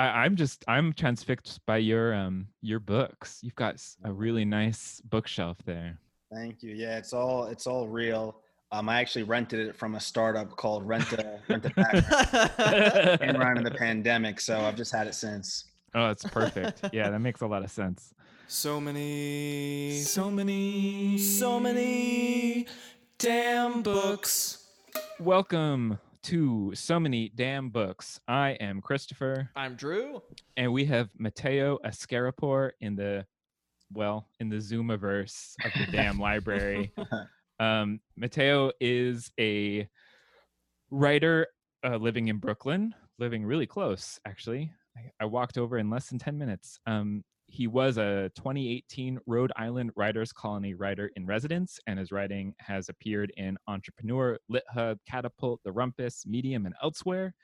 I, I'm just I'm transfixed by your um your books. You've got a really nice bookshelf there. Thank you. Yeah, it's all it's all real. Um, I actually rented it from a startup called Renta Renta Background. Came around in the pandemic, so I've just had it since. Oh, it's perfect. yeah, that makes a lot of sense. So many, so many, so many damn books. Welcome to so many damn books. I am Christopher, I'm Drew. and we have Mateo Askaripour in the well in the Zoomiverse of the damn library. Um, Mateo is a writer uh, living in Brooklyn, living really close, actually. I, I walked over in less than 10 minutes. Um, he was a 2018 Rhode Island Writers Colony writer in residence, and his writing has appeared in Entrepreneur, LitHub, Catapult, The Rumpus, Medium, and elsewhere.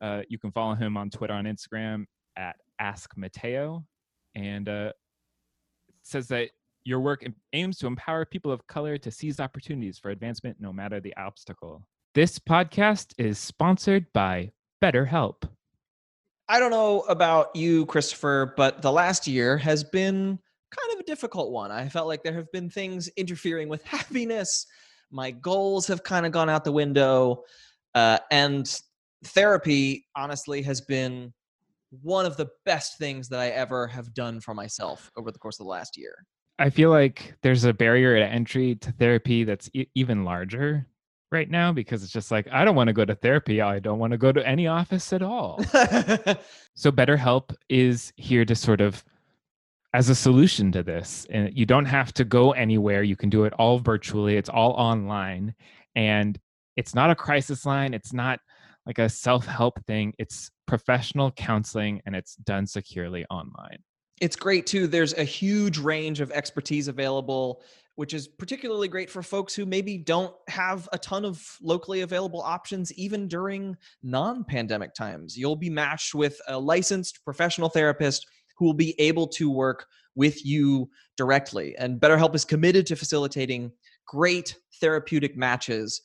Uh, you can follow him on Twitter and Instagram at Ask Mateo. And uh, says that your work aims to empower people of color to seize opportunities for advancement no matter the obstacle. This podcast is sponsored by BetterHelp. I don't know about you, Christopher, but the last year has been kind of a difficult one. I felt like there have been things interfering with happiness. My goals have kind of gone out the window. Uh, and therapy, honestly, has been one of the best things that I ever have done for myself over the course of the last year. I feel like there's a barrier to entry to therapy that's e- even larger right now because it's just like, I don't want to go to therapy. I don't want to go to any office at all. So BetterHelp is here to sort of as a solution to this. And you don't have to go anywhere. You can do it all virtually. It's all online. And it's not a crisis line. It's not like a self-help thing. It's professional counseling and it's done securely online. it's great too. There's a huge range of expertise available, which is particularly great for folks who maybe don't have a ton of locally available options, even during non pandemic times. You'll be matched with a licensed professional therapist who will be able to work with you directly. And BetterHelp is committed to facilitating great therapeutic matches.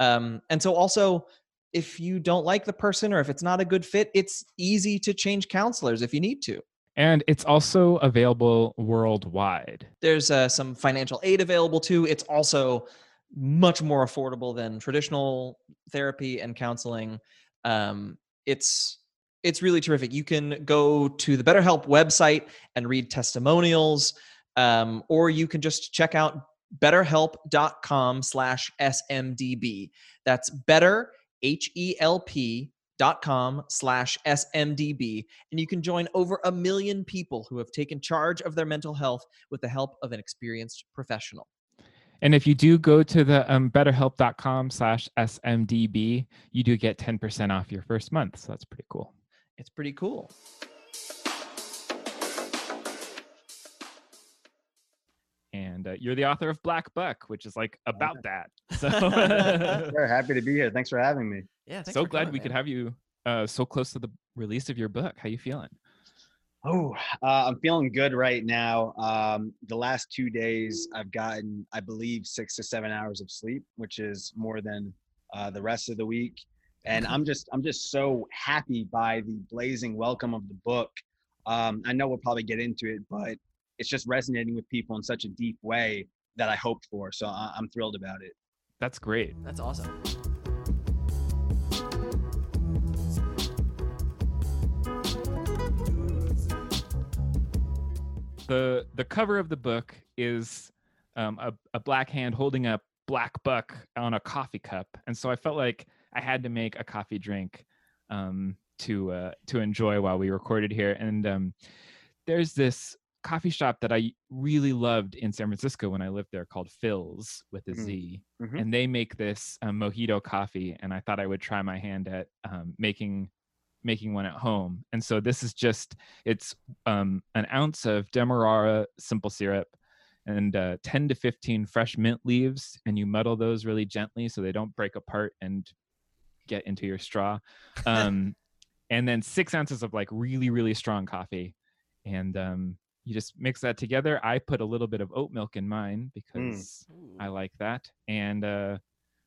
Um, and so, also, if you don't like the person or if it's not a good fit, it's easy to change counselors if you need to. And it's also available worldwide. There's uh, some financial aid available too. It's also much more affordable than traditional therapy and counseling. Um, it's it's really terrific. You can go to the BetterHelp website and read testimonials, um, or you can just check out betterhelp.com slash smdb. That's better h l p dot com slash smdb and you can join over a million people who have taken charge of their mental health with the help of an experienced professional And if you do go to the um, betterhelp.com slash smdb, you do get 10% off your first month. So that's pretty cool. it's pretty cool and uh, you're the author of Black Buck, which is like about that. So, Very happy to be here. Thanks for having me. yeah so glad coming, we could have you uh, so close to the release of your book. How you feeling? Oh, uh, I'm feeling good right now. Um, the last two days, I've gotten, I believe, six to seven hours of sleep, which is more than uh, the rest of the week. And I'm just, I'm just so happy by the blazing welcome of the book. Um, I know we'll probably get into it, but it's just resonating with people in such a deep way that I hoped for. So I- I'm thrilled about it. That's great. that's awesome the The cover of the book is um, a, a black hand holding a black buck on a coffee cup, and so I felt like I had to make a coffee drink um, to uh, to enjoy while we recorded here. And um, there's this coffee shop that I really loved in San Francisco when I lived there called Philz with a Z. Mm-hmm. and they make this um, mojito coffee and i thought i would try my hand at um, making making one at home and so this is just it's um, an ounce of demerara simple syrup and uh, 10 to 15 fresh mint leaves and you muddle those really gently so they don't break apart and get into your straw um, and then six ounces of like really really strong coffee and um, you just mix that together i put a little bit of oat milk in mine because I like that. And uh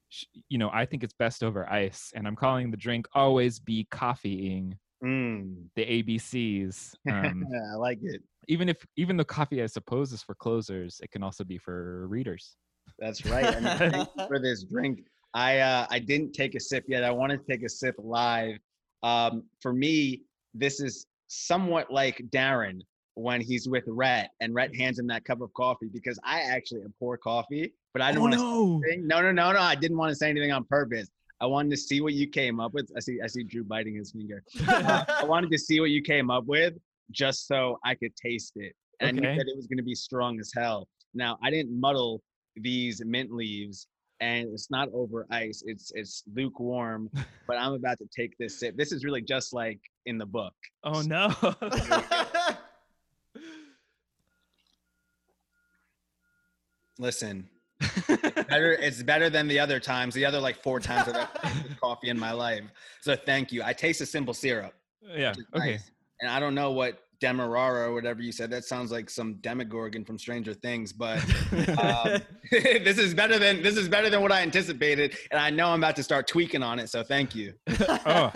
sh- you know, I think it's best over ice and I'm calling the drink always be coffeeing Mm. the ABCs. Um, I like it. even if even the coffee, I suppose, is for closers, it can also be for readers. That's right. And thank for this drink. I uh, I didn't take a sip yet. I want to take a sip live. Um, for me, this is somewhat like Darren when he's with Rhett and Rhett hands him that cup of coffee because I actually pour coffee, but I didn't want to no! say anything. No, no, no, no. I didn't want to say anything on purpose. I wanted to see what you came up with. I see I see Drew biting his finger. Uh, I wanted to see what you came up with just so I could taste it. And I Okay. knew that it was going to be strong as hell. Now, I didn't muddle these mint leaves and it's not over ice. It's it's lukewarm, but I'm about to take this sip. This is really just like in the book. Oh no! Listen, better it's better than the other times, the other like four times I've tasted coffee in my life. So thank you. I taste a simple syrup. yeah. Okay. nice. And I don't know what Demerara or whatever you said. That sounds like some Demogorgon from Stranger Things, but um, this is better than this is better than what I anticipated, and I know I'm about to start tweaking on it. So thank you. Oh.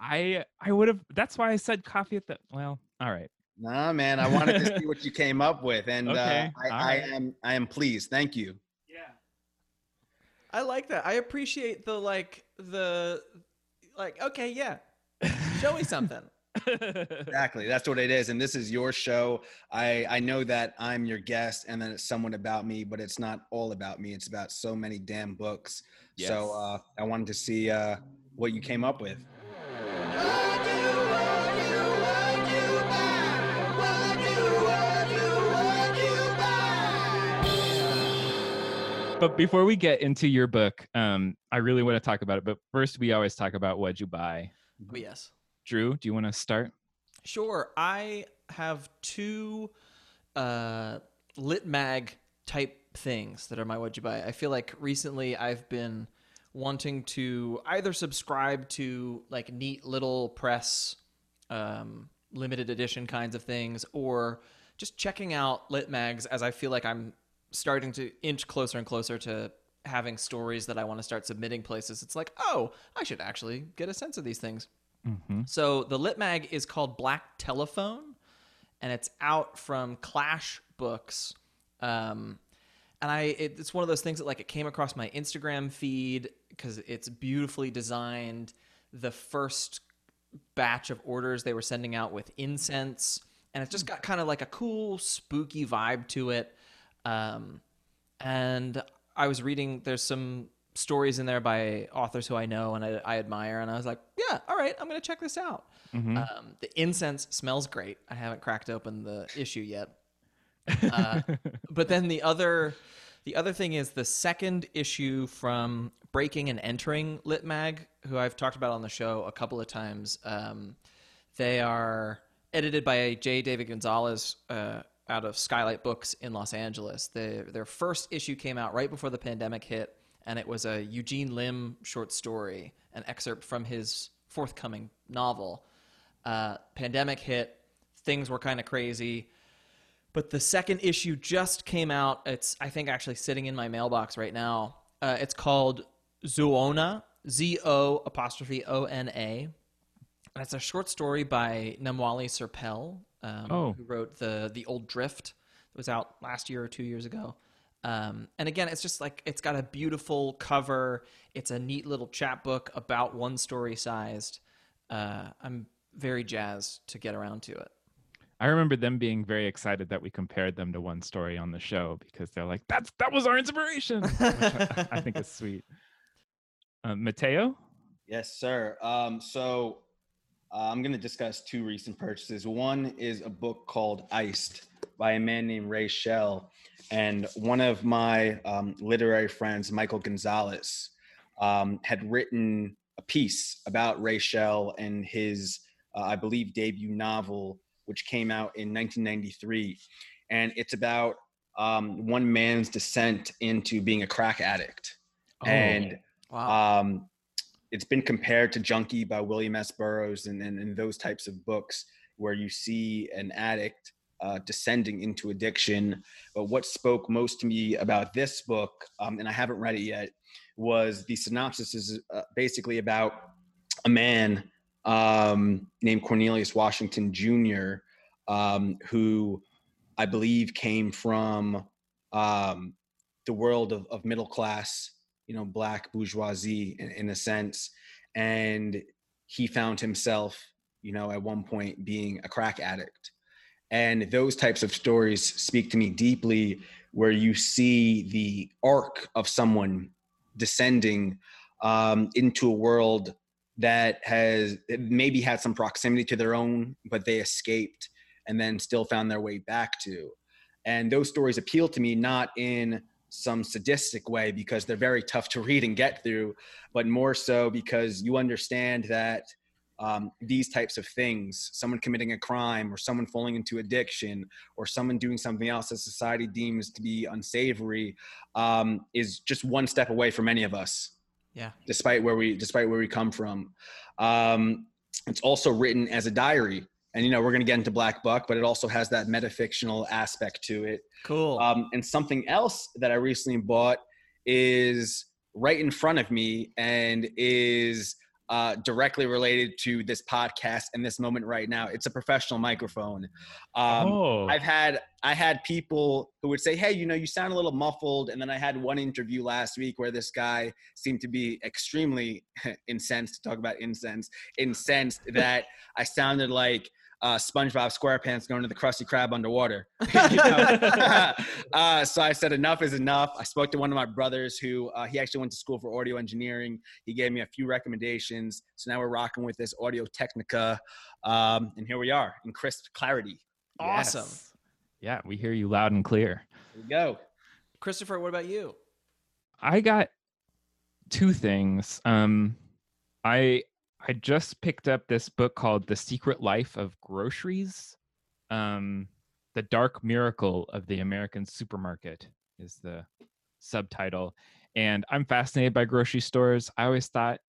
I I would have. That's why I said coffee at the. Well, all right. Nah, man, I wanted to see what you came up with, and Okay, uh, I, all I right. am I am pleased. Thank you. Yeah, I like that. I appreciate the like the like. Okay, yeah. Show me something. Exactly, that's what it is, and this is your show. I I know that I'm your guest, and then it's someone about me, but it's not all about me. It's about so many damn books. So uh, I wanted to see uh, what you came up with. But before we get into your book, um, I really want to talk about it. But first, we always talk about what you buy. Oh, yes. Drew, do you want to start? Sure. I have two uh, lit mag type things that are my what you buy. I feel like recently I've been wanting to either subscribe to like neat little press um, limited edition kinds of things or just checking out lit mags as I feel like I'm starting to inch closer and closer to having stories that I want to start submitting places. It's like, oh, I should actually get a sense of these things. Mm-hmm. So the lit mag is called Black Telephone, and it's out from Clash Books. Um, and I, it, it's one of those things that like it came across my Instagram feed because it's beautifully designed. The first batch of orders they were sending out with incense, and it's just got kind of like a cool, spooky vibe to it. Um, and I was reading, there's some stories in there by authors who I know and I, I admire, and I was like, yeah, all right, I'm gonna check this out. Mhm. Um, the incense smells great. I haven't cracked open the issue yet. Uh, but then the other, the other thing is the second issue from Breaking and Entering Lit Mag, who I've talked about on the show a couple of times. Um, they are edited by J. David Gonzalez uh, out of Skylight Books in Los Angeles. Their their first issue came out right before the pandemic hit, and it was a Eugene Lim short story, an excerpt from his forthcoming novel. Uh, pandemic hit, things were kind of crazy. But the second issue just came out. It's I think actually sitting in my mailbox right now. Uh, it's called Zoona, Z O apostrophe O N A, it's a short story by Namwali Serpell, um, Oh. who wrote the the Old Drift. that was out last year or two years ago. Um, and again, it's just like it's got a beautiful cover. It's a neat little chapbook about one story sized. Uh, I'm very jazzed to get around to it. I remember them being very excited that we compared them to one story on the show because they're like, "That's that was our inspiration." Which I, I think is sweet. Uh, Mateo, Yes, sir. Um, so uh, I'm going to discuss two recent purchases. One is a book called Iced by a man named Ray Shell. And one of my um, literary friends, Michael Gonzalez, um, had written a piece about Ray Shell and his, uh, I believe, debut novel, which came out in 1993. And it's about um, one man's descent into being a crack addict. And Wow. It's been compared to Junkie by William S. Burroughs and, and, and those types of books where you see an addict uh, descending into addiction. But what spoke most to me about this book, um, and I haven't read it yet, was the synopsis is uh, basically about a man um, named Cornelius Washington Jr., um, who I believe came from um, the world of, of middle class, you know, black bourgeoisie in, in a sense. And he found himself, you know, at one point being a crack addict. And those types of stories speak to me deeply, where you see the arc of someone descending um, into a world that has maybe had some proximity to their own, but they escaped and then still found their way back to. And those stories appeal to me not in some sadistic way because they're very tough to read and get through, but more so because you understand that um, these types of things someone committing a crime or someone falling into addiction or someone doing something else that society deems to be unsavory um, is just one step away from any of us. Yeah. despite where we despite where we come from. Um, it's also written as a diary and you know we're going to get into black buck but it also has that metafictional aspect to it Cool. um, and something else that I recently bought is right in front of me and is uh, directly related to this podcast and this moment right now. It's a professional microphone. Um, oh, I've had I had people who would say, "Hey, you know, you sound a little muffled," and then I had one interview last week where this guy seemed to be extremely incensed. To talk about incense, incensed that I sounded like uh, SpongeBob SquarePants going to the Krusty Krab underwater. Uh, so I said, enough is enough. I spoke to one of my brothers who uh, he actually went to school for audio engineering. He gave me a few recommendations. So now we're rocking with this Audio Technica, um, and here we are in crisp clarity. awesome. yes. Yeah, we hear you loud and clear. Here we go. Christopher, what about you? I got two things. Um, I I just picked up this book called The Secret Life of Groceries. Um, the Dark Miracle of the American Supermarket is the subtitle. And I'm fascinated by grocery stores. I always thought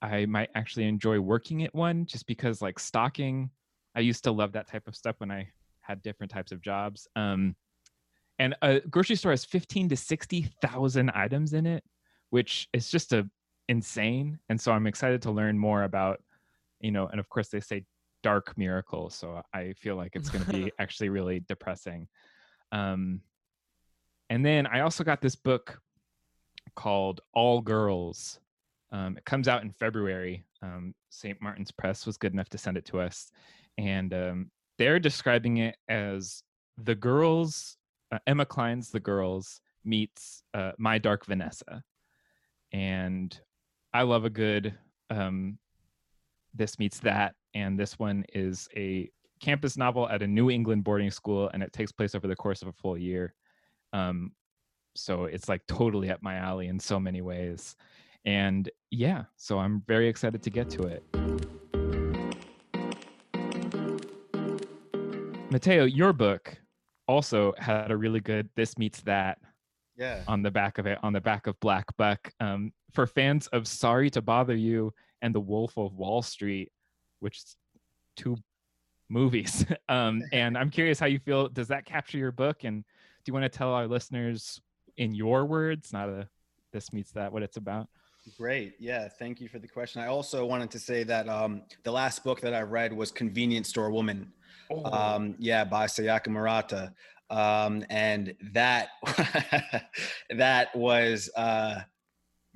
I might actually enjoy working at one just because like stocking, I used to love that type of stuff when I had different types of jobs. Um, and a grocery store has 15 to 60,000 items in it, which is just a insane. And so I'm excited to learn more about, you know, and of course they say dark miracle. So I feel like it's going to be actually really depressing. Um, and then I also got this book called All Girls. Um, it comes out in February. Um, St. Martin's Press was good enough to send it to us. And um, they're describing it as the girls, uh, Emma Cline's The Girls meets uh, My Dark Vanessa. And I love a good um, this meets that. And this one is a campus novel at a New England boarding school, and it takes place over the course of a full year. Um, so it's like totally up my alley in so many ways. And yeah, so I'm very excited to get to it. Mateo, your book also had a really good this meets that Yeah. on the back of it on the back of black buck um, for fans of sorry to bother you and the wolf of wall street which two movies um, and i'm curious how you feel does that capture your book and do you want to tell our listeners in your words not a this meets that what it's about Great. Yeah. Thank you for the question. I also wanted to say that um, the last book that I read was Convenience Store Woman. Um, yeah, by Sayaka Murata. Um, and that that was uh,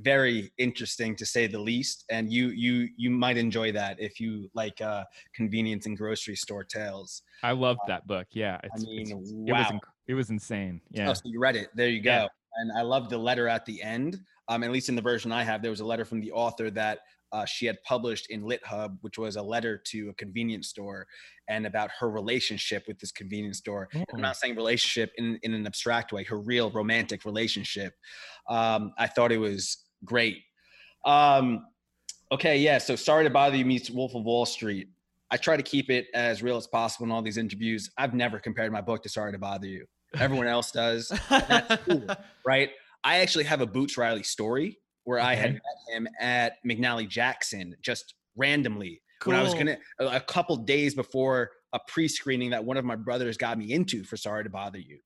very interesting to say the least. And you you you might enjoy that if you like uh, convenience and grocery store tales. i loved that book yeah it's, mean, it's- it wow. was inc- it was insane yeah Oh, so you read it. There you go. Yeah. And I love the letter at the end. Um, at least in the version I have, there was a letter from the author that uh, she had published in LitHub, which was a letter to a convenience store and about her relationship with this convenience store. And I'm Oh. not saying relationship in, in an abstract way, her real romantic relationship. Um, I thought it was great. Um, okay, yeah. So sorry to bother you meets Wolf of Wall Street. I try to keep it as real as possible in all these interviews. I've never compared my book to Sorry to Bother You. Everyone else does, that's cool. right? I actually have a Boots Riley story where I had met him at McNally Jackson just randomly when I was gonna a couple days before a pre-screening that one of my brothers got me into for Sorry to Bother You.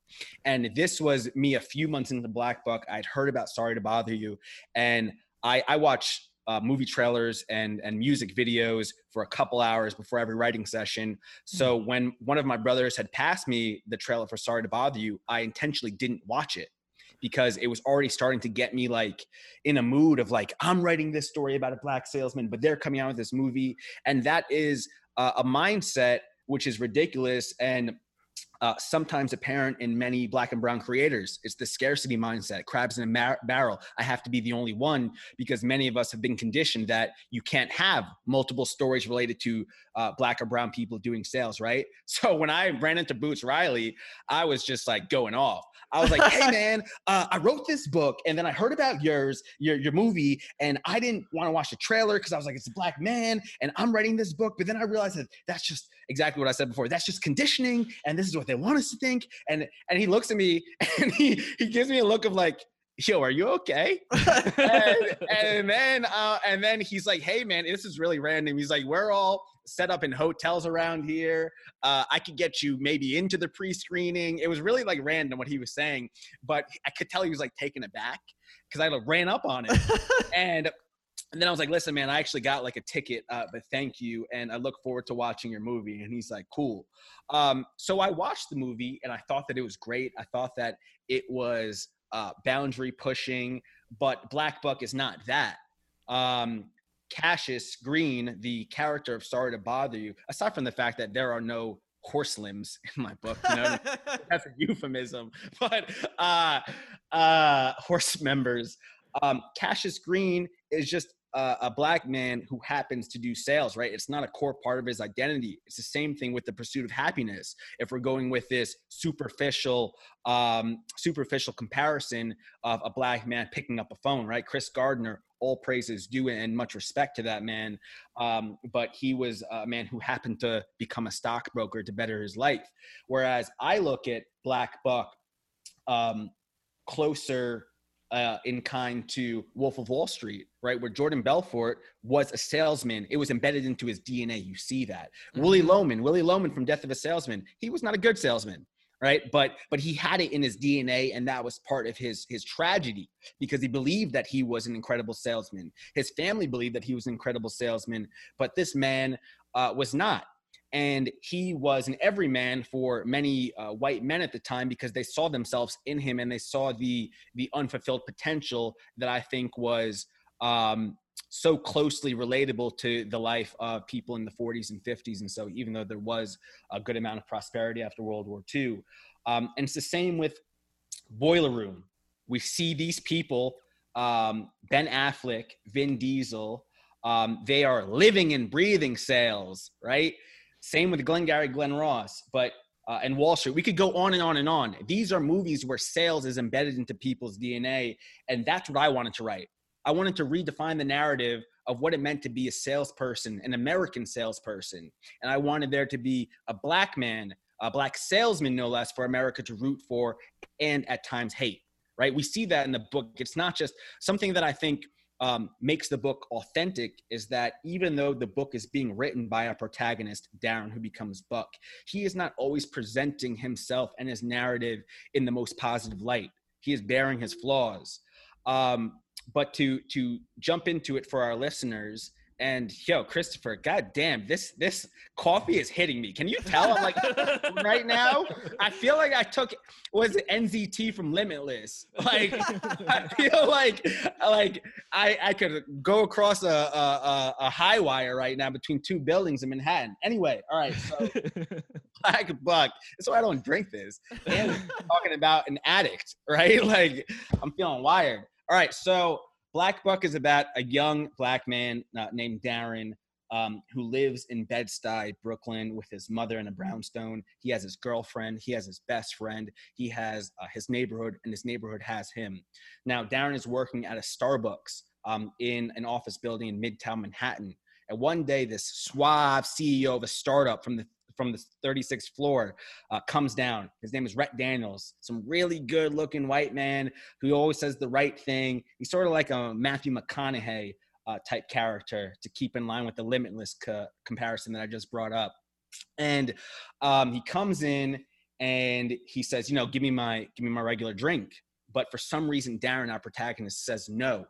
And this was me a few months into the Black Buck. I'd heard about Sorry to Bother You, and I I watch uh, movie trailers and and music videos for a couple hours before every writing session. So when one of my brothers had passed me the trailer for Sorry to Bother You, I intentionally didn't watch it because it was already starting to get me like in a mood of like I'm writing this story about a black salesman, but they're coming out with this movie, and that is uh, a mindset which is ridiculous and uh, sometimes apparent in many black and brown creators. It's the scarcity mindset, crabs in a mar- barrel. I have to be the only one because many of us have been conditioned that you can't have multiple stories related to uh, black or brown people doing sales, right? So when I ran into Boots Riley, I was just like going off. I was like, "Hey man, uh, I wrote this book, and then I heard about yours, your your movie, and I didn't want to watch the trailer because I was like, it's a black man, and I'm writing this book, but then I realized that that's just exactly what I said before. That's just conditioning, and this is what they want us to think. And and he looks at me and he he gives me a look of like, yo, are you okay? and, and then uh, and then he's like, hey man, this is really random. He's like, we're all set up in hotels around here. Uh, I could get you maybe into the pre-screening. It was really like random what he was saying, but I could tell he was like taken aback because I ran up on it and and then I was like, listen, man, I actually got like a ticket, uh, but thank you. And I look forward to watching your movie. And he's like, cool. Um, so I watched the movie and I thought that it was great. I thought that it was uh, boundary pushing, but Black Buck is not that. Um, Cassius Green, the character of Sorry to Bother You, aside from the fact that there are no horse limbs in my book, you know, that's a euphemism, but uh, uh, horse members. Um, Cassius Green is just a black man who happens to do sales, right? It's not a core part of his identity. It's the same thing with the pursuit of happiness. If we're going with this superficial, um, superficial comparison of a black man picking up a phone, right? Chris Gardner, all praises due and much respect to that man. Um, but he was a man who happened to become a stockbroker to better his life. Whereas I look at Black Buck um, closer uh, in kind to Wolf of Wall Street, right? Where Jordan Belfort was a salesman. It was embedded into his DNA. You see that. Mm-hmm. Willy Loman, Willy Loman from Death of a Salesman, he was not a good salesman, right? But but he had it in his DNA, and that was part of his his tragedy because he believed that he was an incredible salesman. His family believed that he was an incredible salesman, but this man uh, was not and he was an everyman for many uh, white men at the time because they saw themselves in him and they saw the the unfulfilled potential that I think was um, so closely relatable to the life of people in the 40s and 50s. And so, even though there was a good amount of prosperity after World War II, um, and it's the same with Boiler Room. We see these people, um, Ben Affleck, Vin Diesel. Um, they are living and breathing sales, right? Same with Glengarry Glen Ross, but uh, and Wall Street. We could go on and on and on. These are movies where sales is embedded into people's DNA, and that's what I wanted to write. I wanted to redefine the narrative of what it meant to be a salesperson, an American salesperson, and I wanted there to be a black man, a black salesman, no less, for America to root for and at times hate. Right? We see that in the book. It's not just something that I think um, makes the book authentic is that even though the book is being written by a protagonist, Darren, who becomes Buck, he is not always presenting himself and his narrative in the most positive light. He is bearing his flaws. Um, but to to jump into it for our listeners and yo, Christopher, goddamn, this this coffee is hitting me. Can you tell? I'm like right now, I feel like I took was it NZT from Limitless. Like I feel like like I I could go across a a, a high wire right now between two buildings in Manhattan. Anyway, all right, so Black Buck. That's why I don't drink this. And talking about an addict, right? Like I'm feeling wired. All right, so Black Buck is about a young black man uh, named Darren um, who lives in Bed-Stuy, Brooklyn, with his mother in a brownstone. He has his girlfriend. He has his best friend. He has uh, his neighborhood, and his neighborhood has him. Now, Darren is working at a Starbucks um, in an office building in Midtown Manhattan. And one day, this suave CEO of a startup from the from the 36th floor uh, comes down. His name is Rhett Daniels, some really good looking white man who always says the right thing. He's sort of like a Matthew McConaughey uh, type character to keep in line with the limitless co- comparison that I just brought up. And um, he comes in and he says, you know, give me my give me my regular drink. But for some reason, Darren, our protagonist, says no.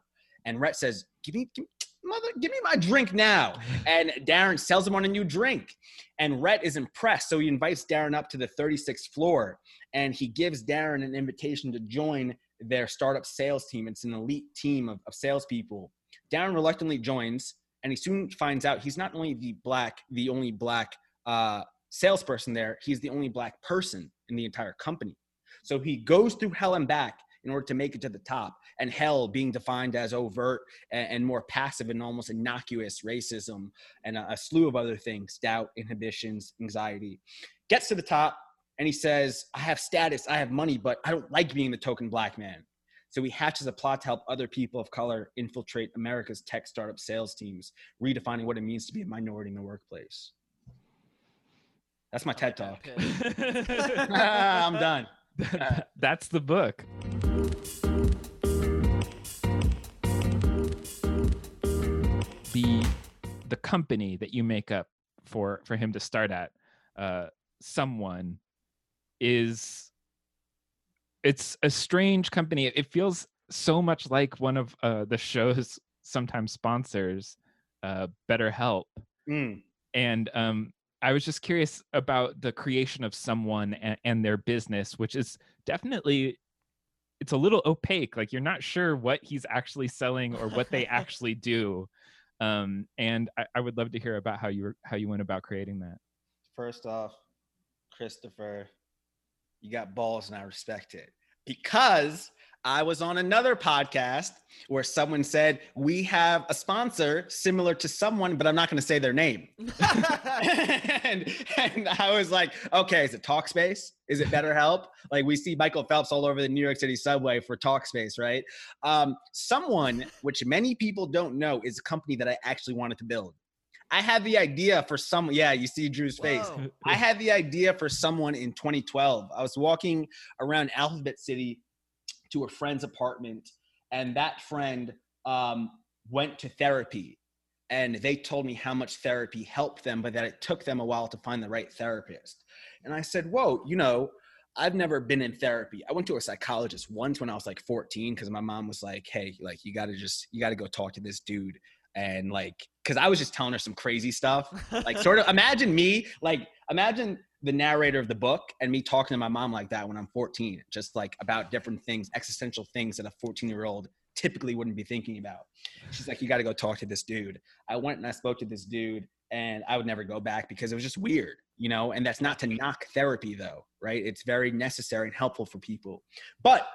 And Rhett says, give me, give me mother, give me my drink now. And Darren sells him on a new drink. And Rhett is impressed. So he invites Darren up to the 36th floor and he gives Darren an invitation to join their startup sales team. It's an elite team of, of salespeople. Darren reluctantly joins and he soon finds out he's not only the black, the only black uh, salesperson there, he's the only black person in the entire company. So he goes through hell and back in order to make it to the top. And hell being defined as overt and, and more passive and almost innocuous racism and a, a slew of other things doubt, inhibitions, anxiety. Gets to the top and he says, I have status, I have money, but I don't like being the token black man. So he hatches a plot to help other people of color infiltrate America's tech startup sales teams, redefining what it means to be a minority in the workplace. That's my TED talk. I'm done. That's the book. The the company that you make up for for him to start at, uh, Sumwun is it's a strange company. It feels so much like one of uh, the show's sometimes sponsors, uh, BetterHelp. Mm. And um, I was just curious about the creation of Sumwun and, and their business, which is definitely it's a little opaque. Like you're not sure what he's actually selling or what they actually do. Um, and I, I would love to hear about how you were, how you went about creating that. First off, Christopher, you got balls and I respect it because I was on another podcast where someone said, We have a sponsor similar to Sumwun, but I'm not going to say their name. and, and I was like, Okay, is it Talkspace? Is it BetterHelp? Like we see Michael Phelps all over the New York City subway for Talkspace, right? Um, Sumwun, which many people don't know, is a company that I actually wanted to build. I had the idea for some. Yeah, you see Drew's face. Whoa. I had the idea for Sumwun in 2012. I was walking around Alphabet City to a friend's apartment, and that friend um, went to therapy. And they told me how much therapy helped them, but that it took them a while to find the right therapist. And I said, Whoa, you know, I've never been in therapy. I went to a psychologist once when I was like 14 because my mom was like, Hey, like, you got to just, you got to go talk to this dude and like because i was just telling her some crazy stuff like sort of imagine me like imagine the narrator of the book and me talking to my mom like that when i'm 14 just like about different things existential things that a 14 year old typically wouldn't be thinking about. She's like you got to go talk to this dude. I went and i spoke to this dude and i would never go back because it was just weird you know? And that's not to knock therapy though right? It's very necessary and helpful for people. But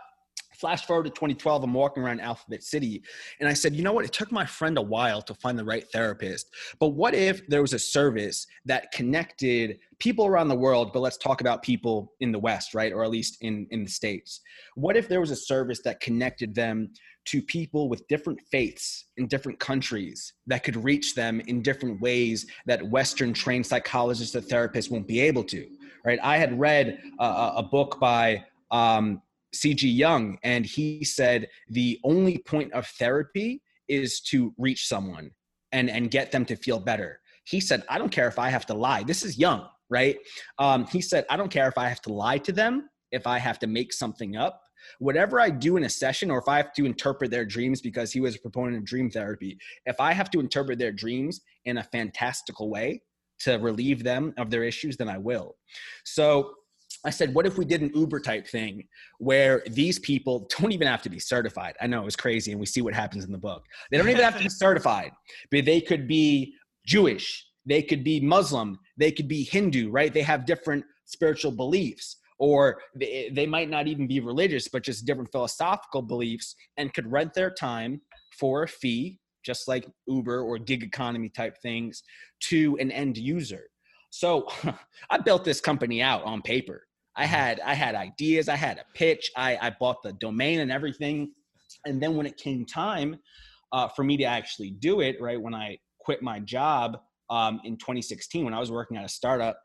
flash forward to 2012 i'm walking around alphabet city and i said you know what? It took my friend a while to find the right therapist. But what if there was a service that connected people around the world but let's talk about people in the west right? Or at least in in the states. What if there was a service that connected them to people with different faiths in different countries that could reach them in different ways that western trained psychologists or therapists won't be able to? Right? I had read a, a book by um, CG Jung, and he said the only point of therapy is to reach someone and and get them to feel better. He said, I don't care if I have to lie. This is Jung, right? Um, he said, I don't care if I have to lie to them, if I have to make something up. Whatever I do in a session, or if I have to interpret their dreams, because he was a proponent of dream therapy, if I have to interpret their dreams in a fantastical way to relieve them of their issues, then I will. So I said, what if we did an Uber type thing where these people don't even have to be certified? I know it was crazy, and we see what happens in the book. They don't even have to be certified, but they could be Jewish, they could be Muslim, they could be Hindu, right? They have different spiritual beliefs, or they, they might not even be religious, but just different philosophical beliefs, and could rent their time for a fee, just like Uber or gig economy type things, to an end user. So I built this company out on paper. I had I had ideas, I had a pitch, I, I bought the domain and everything. And then when it came time uh, for me to actually do it, right when I quit my job um, in 2016 when I was working at a startup,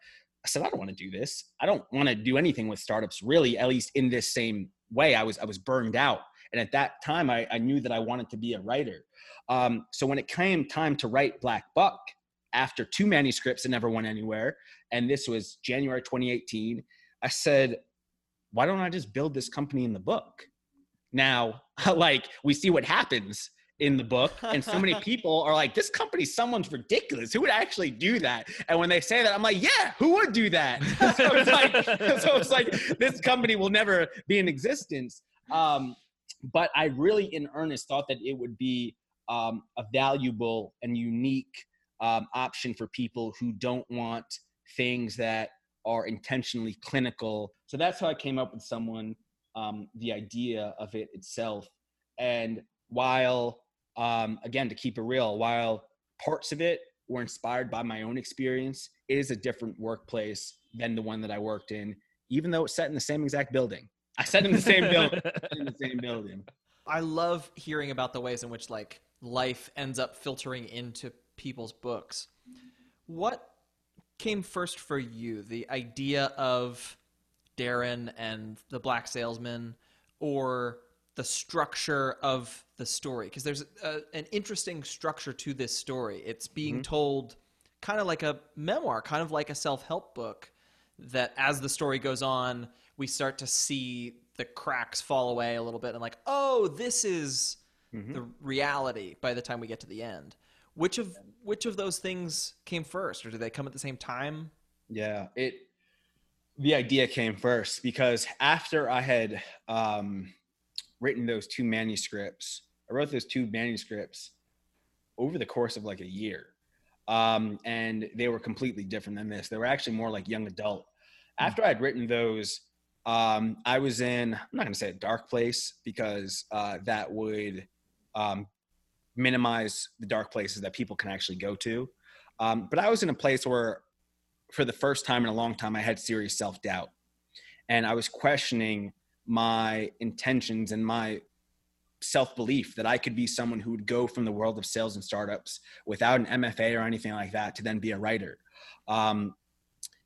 I said I don't want to do this. I don't want to do anything with startups really, at least in this same way. I was I was burned out, and at that time I, I knew that I wanted to be a writer. Um, so when it came time to write Black Buck, after two manuscripts that never went anywhere, and this was January 2018, I said, why don't I just build this company in the book? Now, like we see what happens. in the book and so many people are like this company Sumwun's ridiculous who would actually do that and when they say that i'm like yeah who would do that so it's like so it's like this company will never be in existence um, but i really in earnest thought that it would be um, a valuable and unique um, option for people who don't want things that are intentionally clinical. So that's how i came up with Sumwun um, the idea of it itself. And while um, again to keep it real while parts of it were inspired by my own experience it is a different workplace than the one that i worked in even though it's set in the same exact building. I set in the same building in the same building. I love hearing about the ways in which like life ends up filtering into people's books. What came first for you? The idea of Darren and the black salesman or the structure of the story? Because there's a, an interesting structure to this story. It's being Mhm. told kind of like a memoir, kind of like a self-help book that as the story goes on, we start to see the cracks fall away a little bit and like, oh, this is Mhm. the reality by the time we get to the end. Which of which of those things came first, or did they come at the same time? Yeah, it the idea came first because after I had um, written those two manuscripts, I wrote those two manuscripts over the course of like a year, um, and they were completely different than this. They were actually more like young adult. After I'd written those, um, I was in I'm not going to say a dark place because uh, that would um, minimize the dark places that people can actually go to. Um, but I was in a place where for the first time in a long time, I had serious self doubt. And I was questioning my intentions and my self belief that I could be someone who would go from the world of sales and startups without an MFA or anything like that to then be a writer. Um,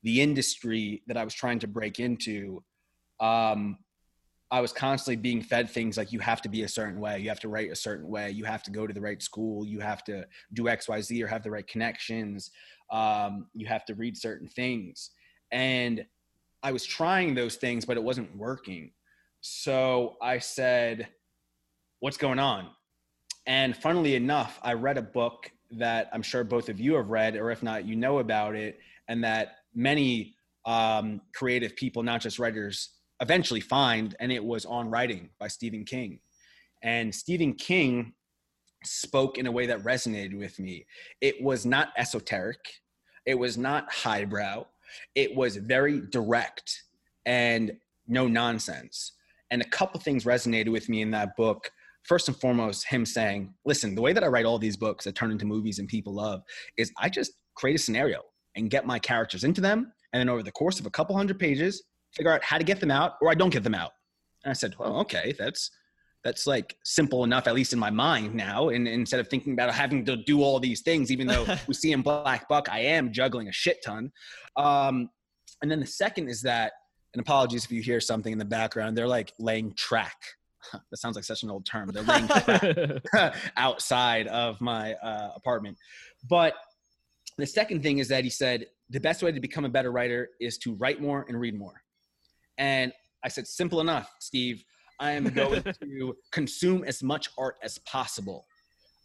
the industry that I was trying to break into, um, I was constantly being fed things like you have to be a certain way, you have to write a certain way, you have to go to the right school, you have to do X, Y, Z, or have the right connections. Um, you have to read certain things. And i was trying those things but it wasn't working. So i said what's going on? And funnily enough i read a book that i'm sure both of you have read or if not you know about it and that many um, creative people not just writers eventually find and it was on writing by stephen king and stephen king spoke in a way that resonated with me. It was not esoteric, it was not highbrow, it was very direct and no nonsense. And a couple things resonated with me in that book. First and foremost, him saying, Listen, the way that I write all these books that turn into movies and people love is I just create a scenario and get my characters into them. And then over the course of a couple hundred pages, figure out how to get them out or I don't get them out. And I said, Well, okay, that's that's like simple enough, at least in my mind now. And, instead of thinking about having to do all these things, even though we see in Black Buck, I am juggling a shit ton. Um, and then the second is that, and apologies if you hear something in the background, they're like laying track. that sounds like such an old term. They're laying track outside of my uh, apartment. But the second thing is that he said the best way to become a better writer is to write more and read more. And I said, simple enough, Steve. I am going to consume as much art as possible.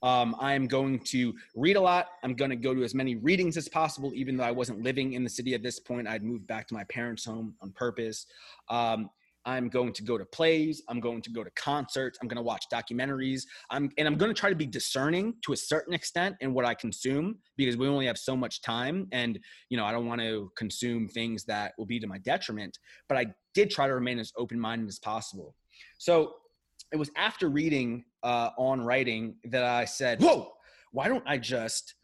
Um, I am going to read a lot. I'm going to go to as many readings as possible, even though I wasn't living in the city at this point. I'd moved back to my parents' home on purpose. Um, I'm going to go to plays. I'm going to go to concerts. I'm going to watch documentaries. I'm, and I'm going to try to be discerning to a certain extent in what I consume because we only have so much time. And, you know, I don't want to consume things that will be to my detriment. But I did try to remain as open minded as possible. So it was after reading uh, on writing that I said, "Whoa, why don't I just?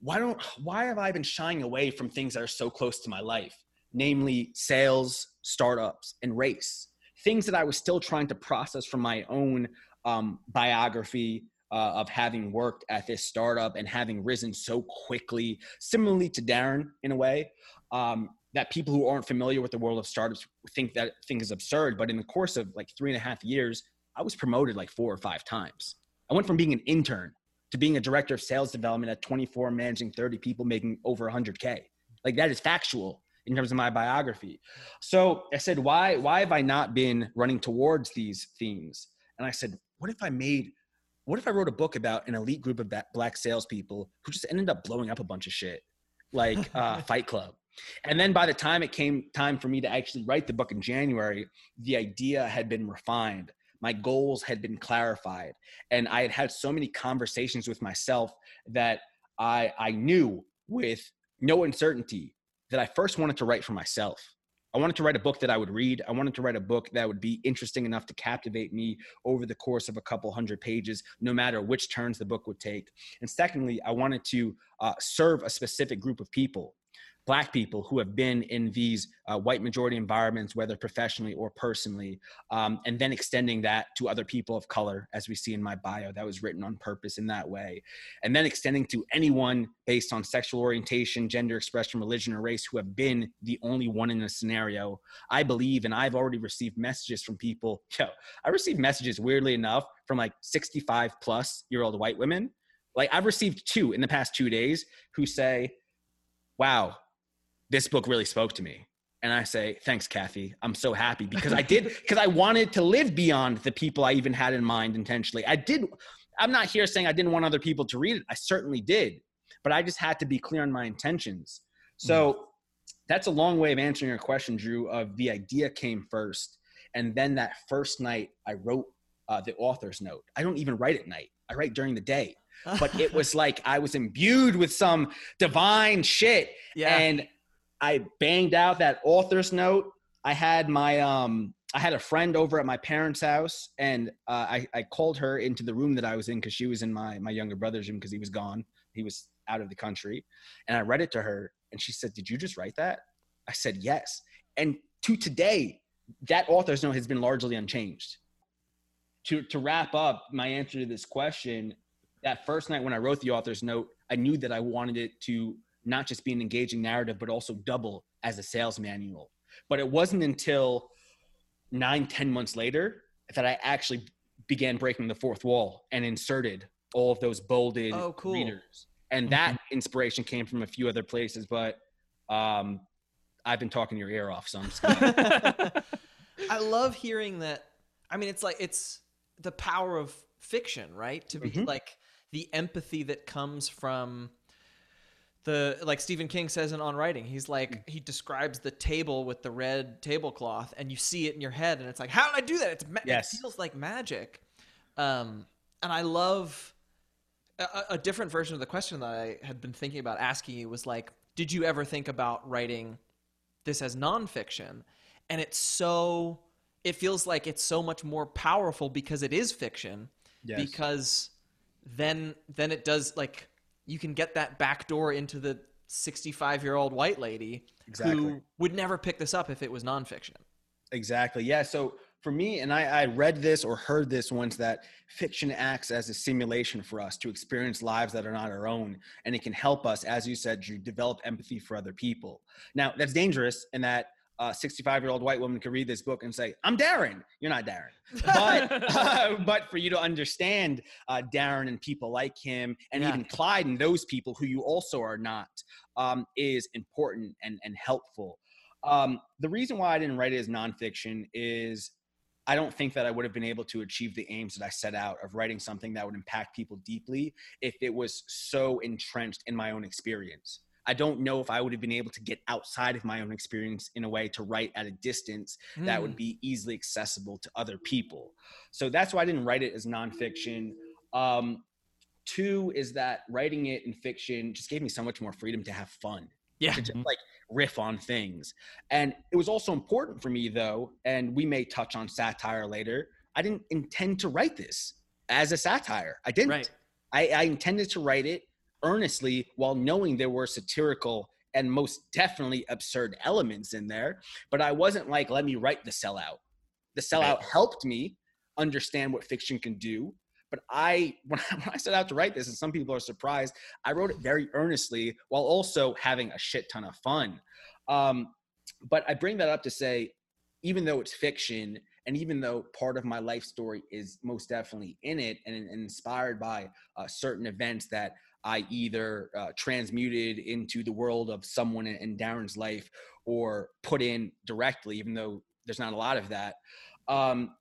Why don't? Why have I been shying away from things that are so close to my life, namely sales, startups, and race? Things that I was still trying to process from my own um, biography." Uh, of having worked at this startup and having risen so quickly, similarly to Darren in a way, um, that people who aren't familiar with the world of startups think that thing is absurd. But in the course of like three and a half years, I was promoted like four or five times. I went from being an intern to being a director of sales development at 24, managing 30 people, making over 100K. Like that is factual in terms of my biography. So I said, why, why have I not been running towards these themes? And I said, what if I made what if I wrote a book about an elite group of black salespeople who just ended up blowing up a bunch of shit, like uh, Fight Club? And then by the time it came time for me to actually write the book in January, the idea had been refined. My goals had been clarified. And I had had so many conversations with myself that I, I knew with no uncertainty that I first wanted to write for myself. I wanted to write a book that I would read. I wanted to write a book that would be interesting enough to captivate me over the course of a couple hundred pages, no matter which turns the book would take. And secondly, I wanted to uh, serve a specific group of people black people who have been in these uh, white majority environments whether professionally or personally um, and then extending that to other people of color as we see in my bio that was written on purpose in that way. And then extending to anyone based on sexual orientation gender expression religion or race who have been the only one in a scenario. I believe and i've already received messages from people yo i received messages weirdly enough from like 65 plus year old white women. Like i've received two in the past two days who say wow this book really spoke to me. And I say, thanks, Kathy. I'm so happy because I did, because I wanted to live beyond the people I even had in mind intentionally. I did, I'm not here saying I didn't want other people to read it. I certainly did, but I just had to be clear on my intentions. So mm. that's a long way of answering your question, Drew, of the idea came first. And then that first night, I wrote uh, the author's note. I don't even write at night, I write during the day. but it was like I was imbued with some divine shit. Yeah. And I banged out that author's note. I had my um I had a friend over at my parents' house, and uh, I I called her into the room that I was in because she was in my my younger brother's room because he was gone. He was out of the country, and I read it to her, and she said, "Did you just write that?" I said, "Yes." And to today, that author's note has been largely unchanged. To to wrap up my answer to this question, that first night when I wrote the author's note, I knew that I wanted it to not just be an engaging narrative, but also double as a sales manual. But it wasn't until nine, ten months later that I actually began breaking the fourth wall and inserted all of those bolded oh, cool. readers. And that mm-hmm. inspiration came from a few other places, but um, I've been talking your ear off, so I'm just I love hearing that. I mean, it's like it's the power of fiction, right? To be mm-hmm. like the empathy that comes from the like Stephen King says in On Writing, he's like he describes the table with the red tablecloth, and you see it in your head, and it's like, how did I do that? It's ma- yes. it feels like magic. Um, and I love a, a different version of the question that I had been thinking about asking you was like, did you ever think about writing this as nonfiction? And it's so it feels like it's so much more powerful because it is fiction. Yes. Because then then it does like you can get that back door into the 65 year old white lady exactly. who would never pick this up if it was nonfiction. Exactly. Yeah. So for me, and I, I, read this or heard this once that fiction acts as a simulation for us to experience lives that are not our own. And it can help us, as you said, to develop empathy for other people. Now, that's dangerous in that a 65 year old white woman could read this book and say, I'm Darren. You're not Darren. But, uh, but for you to understand uh, Darren and people like him, and yeah. even Clyde and those people who you also are not, um, is important and, and helpful. Um, the reason why I didn't write it as nonfiction is I don't think that I would have been able to achieve the aims that I set out of writing something that would impact people deeply if it was so entrenched in my own experience. I don't know if I would have been able to get outside of my own experience in a way to write at a distance mm. that would hmm. be easily accessible to other people. So that's why I didn't write it as nonfiction. Um, two is that writing it in fiction just gave me so much more freedom to have fun. Yeah. To just like riff on things. And it was also important for me though, and we may touch on satire later. I didn't intend to write this as a satire. I didn't. Right. I, I intended to write it earnestly while knowing there were satirical and most definitely absurd elements in there. But I wasn't like, let me write the sellout. The sellout right. helped me understand what fiction can do. But I, when I, when I set out to write this, and some people are surprised, I wrote it very earnestly while also having a shit ton of fun. Um, but I bring that up to say, even though it's fiction, and even though part of my life story is most definitely in it and, and inspired by uh, certain events that I either uh, transmuted into the world of someone in Darren's life or put in directly, even though there's not a lot of that. Um,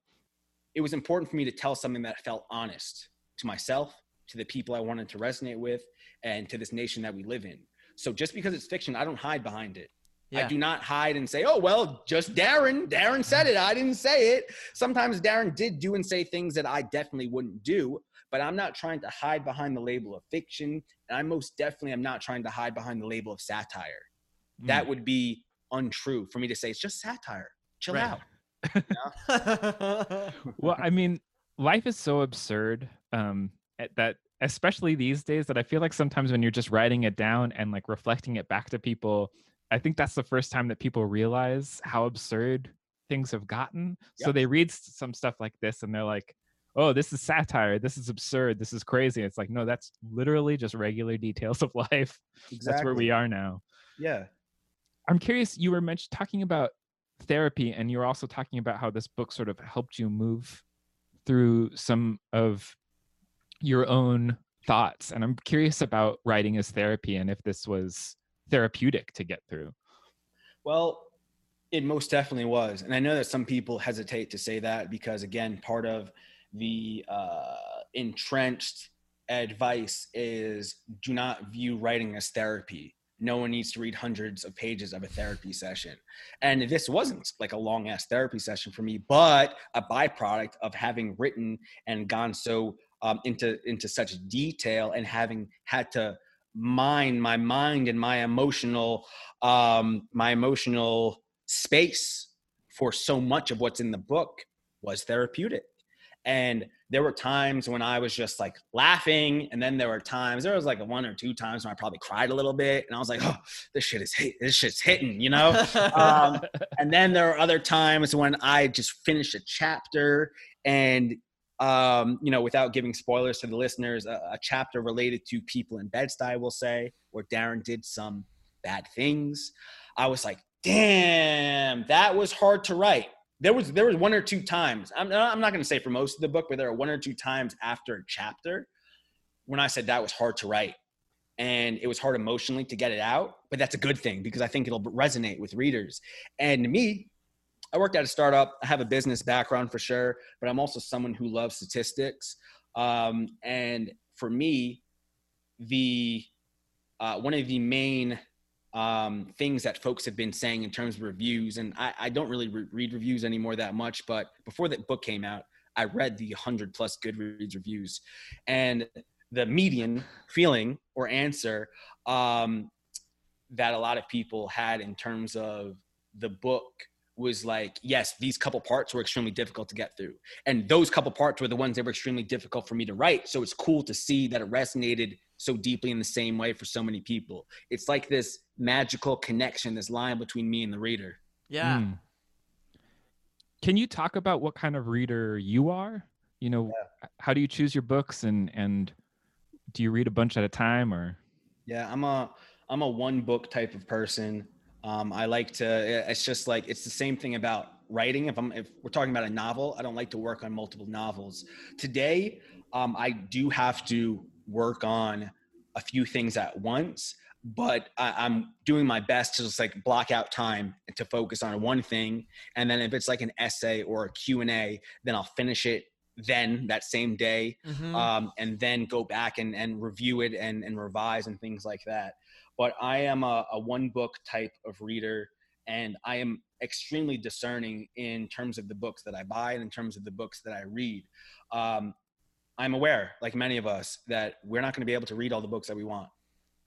it was important for me to tell something that felt honest to myself, to the people I wanted to resonate with, and to this nation that we live in. So just because it's fiction, I don't hide behind it. I do not hide and say, oh, well, just Darren. Darren said it. I didn't say it. Sometimes Darren did do and say things that I definitely wouldn't do, but I'm not trying to hide behind the label of fiction. And I most definitely am not trying to hide behind the label of satire. Mm. That would be untrue for me to say it's just satire. Chill right. out. well, I mean, life is so absurd um, that especially these days that I feel like sometimes when you're just writing it down and like reflecting it back to people, I think that's the first time that people realize how absurd things have gotten. Yep. So they read some stuff like this and they're like, oh, this is satire. This is absurd. This is crazy. It's like, no, that's literally just regular details of life. Exactly. That's where we are now. Yeah. I'm curious, you were mentioned talking about therapy and you're also talking about how this book sort of helped you move through some of your own thoughts and i'm curious about writing as therapy and if this was therapeutic to get through well it most definitely was and i know that some people hesitate to say that because again part of the uh, entrenched advice is do not view writing as therapy no one needs to read hundreds of pages of a therapy session. And this wasn't like a long ass therapy session for me, but a byproduct of having written and gone so um, into into such detail and having had to mine my mind and my emotional um, my emotional space for so much of what's in the book was therapeutic and there were times when I was just like laughing, and then there were times there was like one or two times when I probably cried a little bit, and I was like, "Oh, this shit is hit, this shit's hitting," you know. um, and then there are other times when I just finished a chapter, and um, you know, without giving spoilers to the listeners, a, a chapter related to people in Bed-Stuy, will say, where Darren did some bad things. I was like, damn, that was hard to write. There was there was one or two times. I'm, I'm not going to say for most of the book, but there are one or two times after a chapter when I said that was hard to write, and it was hard emotionally to get it out. But that's a good thing because I think it'll resonate with readers. And to me, I worked at a startup. I have a business background for sure, but I'm also someone who loves statistics. Um, and for me, the uh, one of the main um, things that folks have been saying in terms of reviews, and I, I don't really re- read reviews anymore that much, but before that book came out, I read the 100 plus Goodreads reviews, and the median feeling or answer um, that a lot of people had in terms of the book was like, yes, these couple parts were extremely difficult to get through. And those couple parts were the ones that were extremely difficult for me to write. So it's cool to see that it resonated so deeply in the same way for so many people. It's like this magical connection, this line between me and the reader. Yeah. Mm. Can you talk about what kind of reader you are? You know, yeah. how do you choose your books and and do you read a bunch at a time or Yeah, I'm a I'm a one book type of person. Um, I like to. It's just like it's the same thing about writing. If I'm if we're talking about a novel, I don't like to work on multiple novels. Today, um, I do have to work on a few things at once, but I, am doing my best to just like block out time and to focus on one thing. And then if it's like an essay or a Q and A, then I'll finish it then that same day, mm-hmm. um, and then go back and, and review it and, and revise and things like that but I am a, a one book type of reader and I am extremely discerning in terms of the books that I buy and in terms of the books that I read. Um, I'm aware, like many of us, that we're not going to be able to read all the books that we want.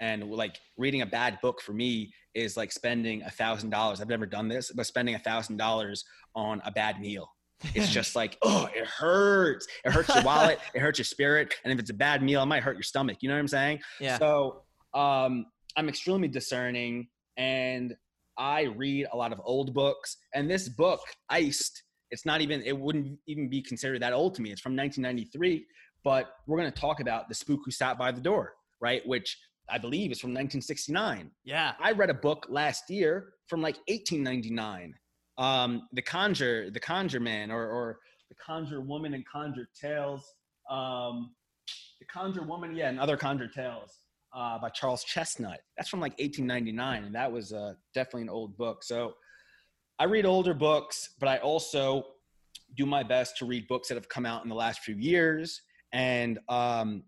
And like reading a bad book for me is like spending a thousand dollars. I've never done this, but spending a thousand dollars on a bad meal. It's just like, oh, it hurts. It hurts your wallet. it hurts your spirit. And if it's a bad meal, it might hurt your stomach. You know what I'm saying? Yeah. So um, I'm extremely discerning and I read a lot of old books. And this book, Iced, it's not even, it wouldn't even be considered that old to me. It's from 1993, but we're going to talk about The Spook Who Sat by the Door, right? Which I believe is from 1969. Yeah. I read a book last year from like 1899. Um, the Conjure, the Conjure Man, or, or the Conjure Woman and Conjure Tales. Um, the Conjure Woman, yeah, and other Conjure Tales uh, by Charles Chesnutt. That's from like 1899, and that was uh, definitely an old book. So I read older books, but I also do my best to read books that have come out in the last few years And um,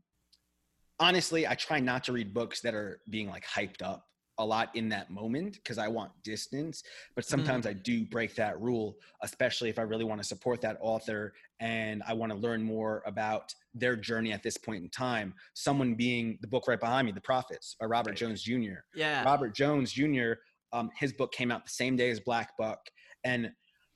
honestly, I try not to read books that are being like hyped up a lot in that moment because I want distance. But sometimes I do break that rule, especially if I really want to support that author and I want to learn more about their journey at this point in time. Someone being the book right behind me, The Prophets by Robert Jones Jr. Yeah. Robert Jones Jr. Um, his book came out the same day as Black Buck, and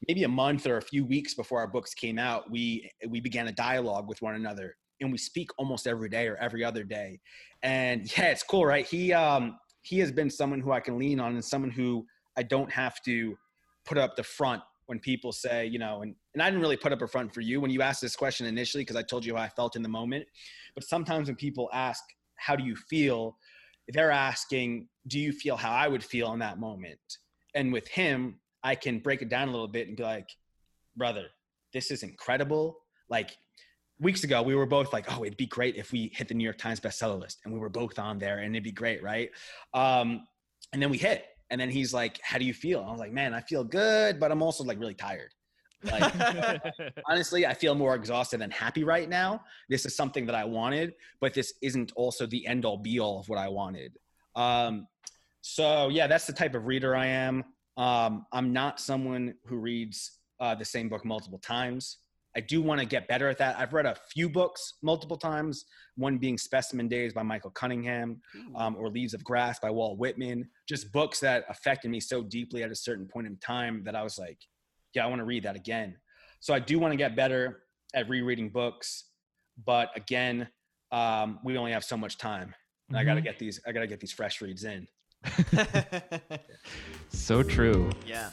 maybe a month or a few weeks before our books came out, we we began a dialogue with one another, and we speak almost every day or every other day. And yeah, it's cool, right? He um, he has been someone who I can lean on, and someone who I don't have to put up the front when people say, you know, and, and I didn't really put up a front for you when you asked this question initially because I told you how I felt in the moment. But sometimes when people ask, how do you feel? They're asking, do you feel how I would feel in that moment? And with him, I can break it down a little bit and be like, brother, this is incredible. Like weeks ago, we were both like, oh, it'd be great if we hit the New York Times bestseller list. And we were both on there and it'd be great, right? Um, and then we hit. And then he's like, how do you feel? I was like, man, I feel good, but I'm also like really tired. Like, honestly, I feel more exhausted than happy right now. This is something that I wanted, but this isn't also the end all be all of what I wanted. Um, so yeah, that's the type of reader I am. Um, I'm not someone who reads uh, the same book multiple times. I do want to get better at that. I've read a few books multiple times, one being Specimen Days by Michael Cunningham um, or Leaves of Grass by Walt Whitman. Just books that affected me so deeply at a certain point in time that I was like, yeah, I want to read that again. So I do want to get better at rereading books. But again, um, we only have so much time. And I got to get these, I got to get these fresh reads in. so true. yeah.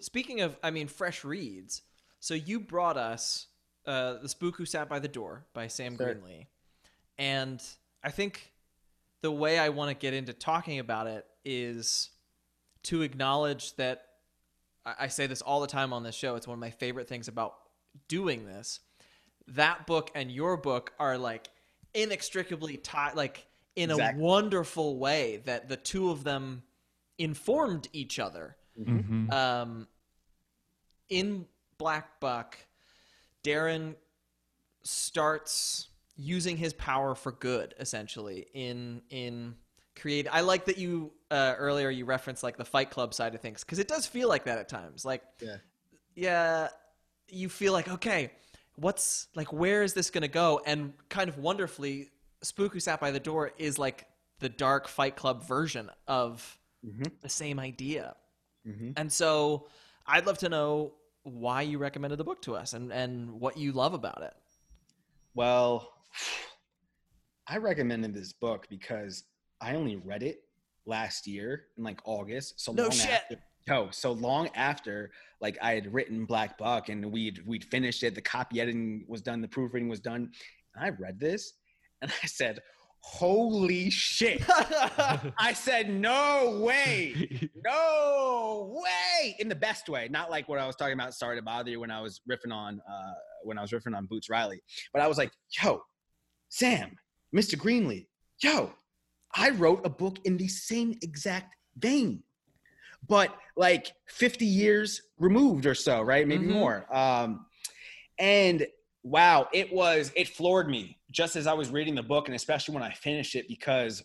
Speaking of, I mean, fresh reads. So you brought us uh, "The Spook Who Sat by the Door" by Sam Sure. Greenlee, and I think the way I want to get into talking about it is to acknowledge that I I say this all the time on this show. It's one of my favorite things about doing this. That book and your book are like inextricably tied, like in Exactly. a wonderful way that the two of them informed each other. Mhm. Um, in Black Buck, Darren starts using his power for good, essentially. In in create, I like that you uh, earlier you referenced like the Fight Club side of things because it does feel like that at times. Like, Yeah. yeah, you feel like okay, what's like where is this gonna go? And kind of wonderfully, Spook Who Sat by the Door is like the dark Fight Club version of Mhm. the same idea. Mhm. And so I'd love to know why you recommended the book to us and, and what you love about it. Well, I recommended this book because I only read it last year in like August. So No long shit. After, no, so long after like I had written Black Buck and we'd we'd finished it, the copy editing was done, the proofreading was done. And I read this and I said, "Holy shit!" I said, "No way." no way in the best way not like what i was talking about sorry to bother you when i was riffing on uh when i was riffing on boots riley but i was like yo sam mr greenlee yo i wrote a book in the same exact vein but like 50 years removed or so right maybe Mhm. more um and wow it was it floored me just as i was reading the book and especially when i finished it because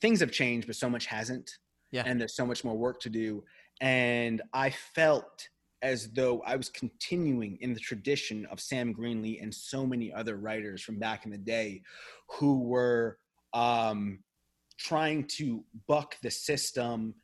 things have changed but so much hasn't Yeah. and there's so much more work to do and i felt as though i was continuing in the tradition of sam greenlee and so many other writers from back in the day who were um, trying to buck the system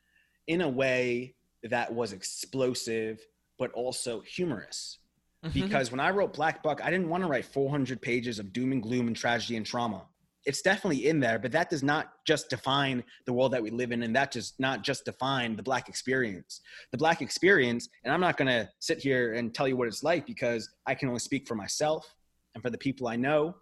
in a way that was explosive but also humorous Mhm. because when I wrote Black Buck, I didn't want to write 400 pages of doom and gloom and tragedy and trauma. It's definitely in there, but that does not just define the world that we live in, and that does not just define the Black experience. The Black experience, and I'm not going to sit here and tell you what it's like because I can only speak for myself and for the people I know,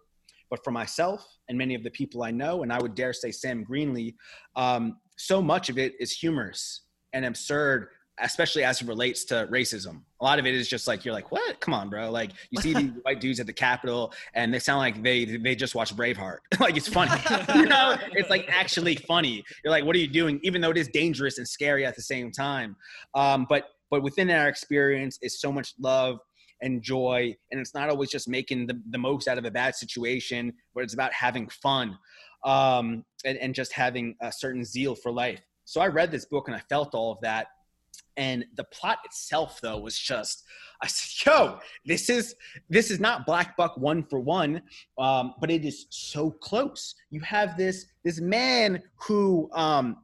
but for myself and many of the people I know, and I would dare say Sam Greenlee, um, so much of it is humorous and absurd especially as it relates to racism. A lot of it is just like you're like, what? Come on, bro. Like you see these white dudes at the Capitol, and they sound like they they just watched Braveheart. like it's funny, you know? It's like actually funny. You're like, what are you doing? Even though it is dangerous and scary at the same time. Um, but but within our experience is so much love and joy and it's not always just making the, the most out of a bad situation but it's about having fun um, and, and just having a certain zeal for life. So i read this book and i felt all of that and the plot itself though was just i said yo this is this is not black buck one for one um, but it is so close. You have this this man who um,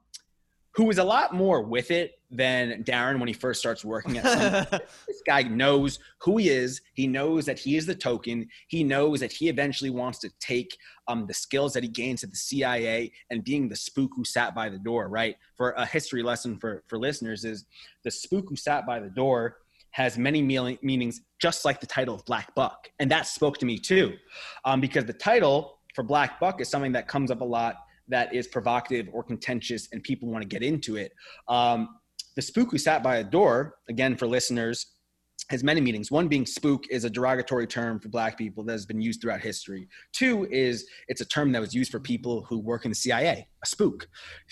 who is a lot more with it than Darren when he first starts working at Sumwun. this guy knows who he is. He knows that he is the token. He knows that he eventually wants to take um, the skills that he gains at the CIA and being the spook who sat by the door, right? For a history lesson for, for listeners is the spook who sat by the door has many meanings, just like the title of Black Buck. And that spoke to me too, um, because the title for Black Buck is something that comes up a lot that is provocative or contentious and people want to get into it. Um, the spook who sat by a door, again, for listeners, has many meanings. One being spook is a derogatory term for black people that has been used throughout history. Two is it's a term that was used for people who work in the CIA, a spook.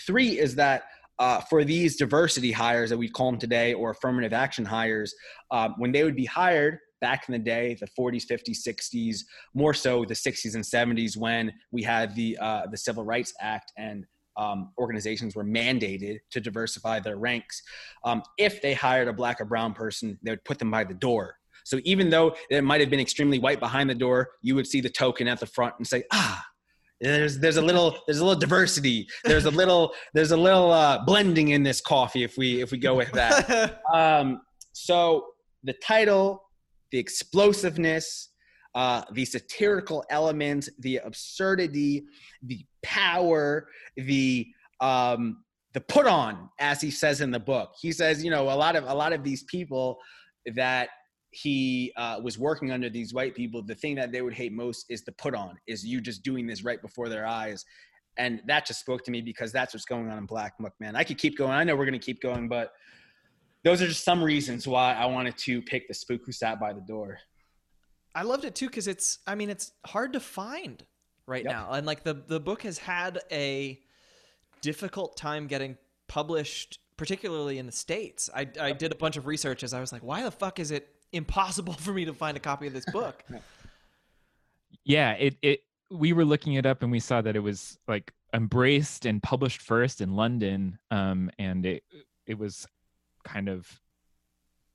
Three is that uh, for these diversity hires that we call them today or affirmative action hires, um, when they would be hired, back in the day, the 40s, 50s, 60s, more so the 60s and 70s when we had the uh, the Civil Rights Act and um, organizations were mandated to diversify their ranks. Um, if they hired a black or brown person, they would put them by the door. So even though it might have been extremely white behind the door, you would see the token at the front and say, ah, there's there's a little there's a little diversity. There's a little there's a little uh, blending in this coffee if we if we go with that. um, so the title the explosiveness, uh, the satirical element, the absurdity, the power, the um, the put on, as he says in the book. He says, you know, a lot of a lot of these people that he uh, was working under these white people, the thing that they would hate most is the put on, is you just doing this right before their eyes. And that just spoke to me because that's what's going on in Black Buck, man. I could keep going. I know we're going to keep going, but those are just some reasons why I wanted to pick the spook who sat by the door. I loved it too because it's I mean it's hard to find right yep. now, and like the the book has had a difficult time getting published, particularly in the states. I I did a bunch of research as I was like, why the fuck is it impossible for me to find a copy of this book? yeah, it it we were looking it up and we saw that it was like embraced and published first in London, um, and it it was kind of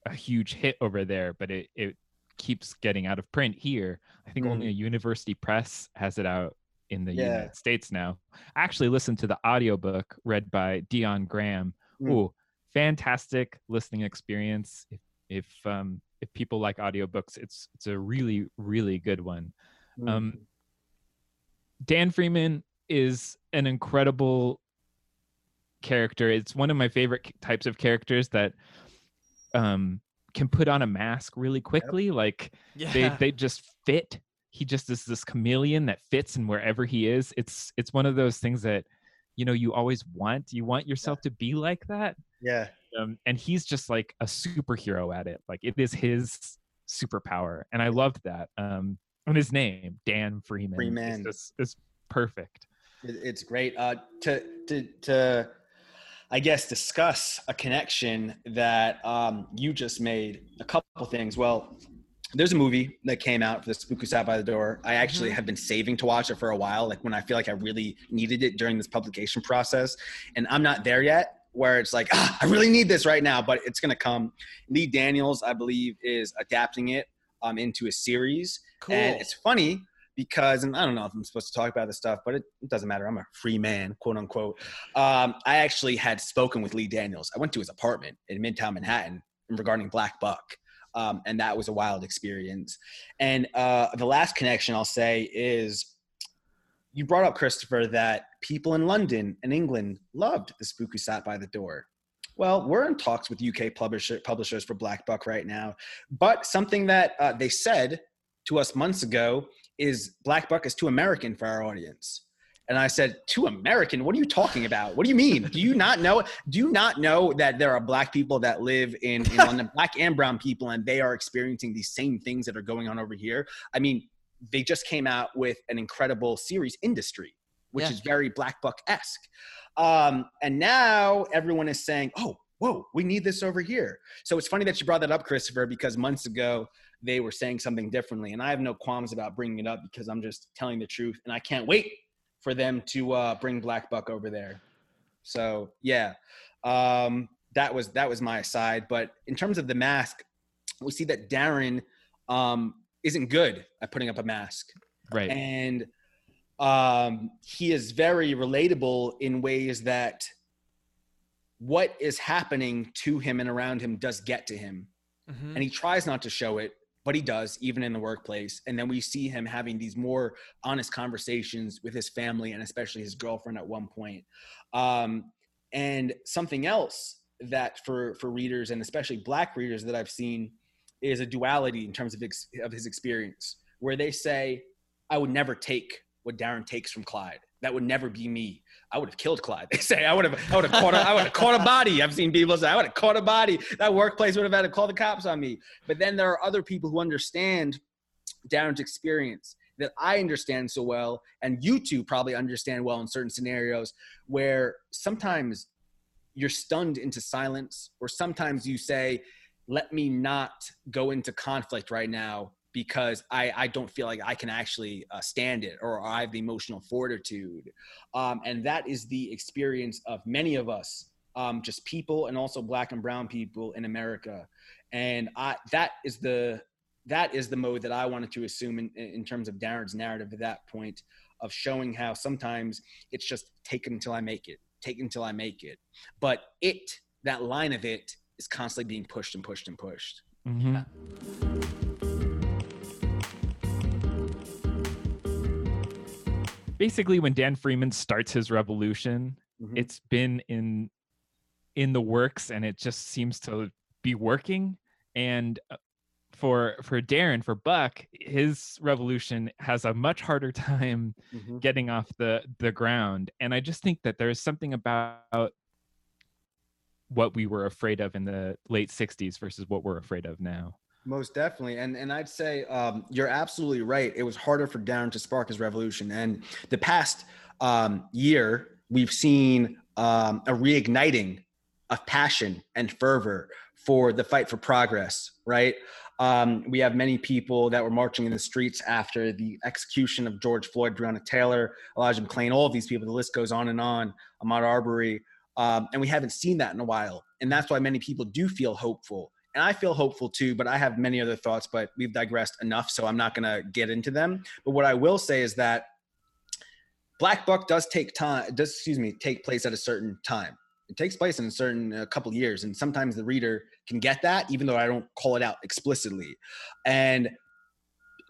a huge hit over there, but it, it keeps getting out of print here. I think mm. only a university press has it out in the yeah. United States now. I actually listened to the audiobook read by Dion Graham. Mm. Ooh, fantastic listening experience. If if um if people like audiobooks, it's it's a really, really good one. Mm. Um Dan Freeman is an incredible character. It's one of my favorite types of characters that um can put on a mask really quickly. Yep. Like yeah. they they just fit. He just is this chameleon that fits in wherever he is. It's it's one of those things that you know you always want. You want yourself yeah. to be like that. Yeah. Um, and he's just like a superhero at it. Like it is his superpower, and I loved that. Um, and his name Dan Freeman. Freeman is, is perfect. It's great. Uh, to to to I guess, discuss a connection that um, you just made. A couple things. Well, there's a movie that came out for the Spook Who Sat by the Door. I actually mm-hmm. have been saving to watch it for a while, like when I feel like I really needed it during this publication process. And I'm not there yet where it's like, ah, I really need this right now, but it's going to come. Lee Daniels, I believe, is adapting it um, into a series. Cool. And it's funny because, and I don't know if I'm supposed to talk about this stuff, but it, it doesn't matter. I'm a free man, quote unquote. Um, I actually had spoken with Lee Daniels. I went to his apartment in Midtown Manhattan regarding Black Buck. Um, and that was a wild experience. And uh, the last connection I'll say is you brought up, Christopher, that people in London and England loved the spook who sat by the door. Well, we're in talks with UK publisher, publishers for Black Buck right now. But something that uh, they said to us months ago is Black Buck is too American for our audience. And I said, too American? What are you talking about? What do you mean? Do you not know? Do you not know that there are black people that live in, in London, black and brown people, and they are experiencing these same things that are going on over here? I mean, they just came out with an incredible series, Industry, which yeah. is very Black Buck esque. Um, and now everyone is saying, oh, whoa, we need this over here. So it's funny that you brought that up, Christopher, because months ago they were saying something differently. And I have no qualms about bringing it up because I'm just telling the truth. And I can't wait for them to uh, bring Black Buck over there. So yeah, um, that was that was my side. But in terms of the mask, we see that Darren um, isn't good at putting up a mask, Right. and um, he is very relatable in ways that what is happening to him and around him does get to him Mhm. and he tries not to show it but he does even in the workplace and then we see him having these more honest conversations with his family and especially his girlfriend at one point. Um, and something else that for for readers and especially black readers that i've seen is a duality in terms of, ex- of his experience where they say i would never take what darren takes from clyde. That would never be me I would have killed Clyde. They say I would have, I would have caught, a, I would have caught a body. I've seen people say I would have caught a body. That workplace would have had to call the cops on me. But then there are other people who understand Darren's experience that I understand so well, and you two probably understand well in certain scenarios where sometimes you're stunned into silence, or sometimes you say, "Let me not go into conflict right now." Because I, I don't feel like I can actually uh, stand it or I have the emotional fortitude. Um, and that is the experience of many of us, um, just people and also black and brown people in America. And I, that is the that is the mode that I wanted to assume in, in terms of Darren's narrative at that point of showing how sometimes it's just take it until I make it, take it until I make it. But it, that line of it, is constantly being pushed and pushed and pushed. Mhm. Basically, when Dan Freeman starts his revolution, Mhm. it's been in in the works, and it just seems to be working. And uh, for for Darren, for Buck, his revolution has a much harder time Mhm. getting off the the ground. And I just think that there's something about what we were afraid of in the late 60s versus what we're afraid of now. Most definitely, and and I'd say um, you're absolutely right. It was harder for Darren to spark his revolution, and the past um, year we've seen um, a reigniting of passion and fervor for the fight for progress. Right? Um, we have many people that were marching in the streets after the execution of George Floyd, Breonna Taylor, Elijah McClain, all of these people. The list goes on and on. Ahmaud Arbery, um, and we haven't seen that in a while, and that's why many people do feel hopeful and I feel hopeful too, but I have many other thoughts, but we've digressed enough, so I'm not going to get into them. But what I will say is that Black Buck does take time, does excuse me, take place at a certain time. It takes place in a certain a couple years, and sometimes the reader can get that, even though I don't call it out explicitly. And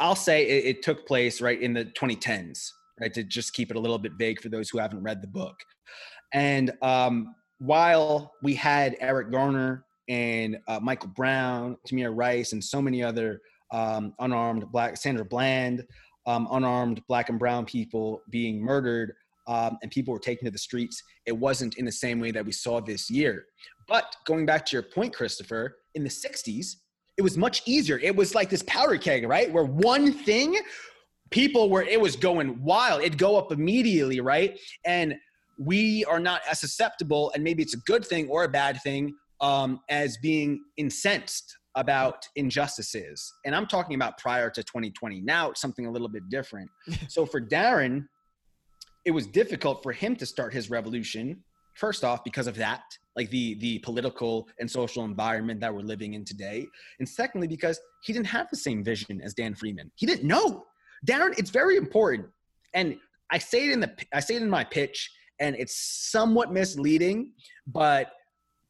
I'll say it, it took place right in the 2010s, right? To just keep it a little bit vague for those who haven't read the book. And um, while we had Eric Garner and uh, Michael Brown, Tamir Rice, and so many other um, unarmed black, Sandra Bland, um, unarmed black and brown people being murdered, um, and people were taken to the streets. It wasn't in the same way that we saw this year. But going back to your point, Christopher, in the 60s, it was much easier. It was like this powder keg, right? Where one thing, people were, it was going wild. It'd go up immediately, right? And we are not as susceptible, and maybe it's a good thing or a bad thing, um, as being incensed about injustices. And I'm talking about prior to 2020. Now it's something a little bit different. so for Darren, it was difficult for him to start his revolution. First off, because of that, like the the political and social environment that we're living in today, and secondly, because he didn't have the same vision as Dan Freeman. He didn't know. Darren, it's very important, and I say it in the I say it in my pitch, and it's somewhat misleading, but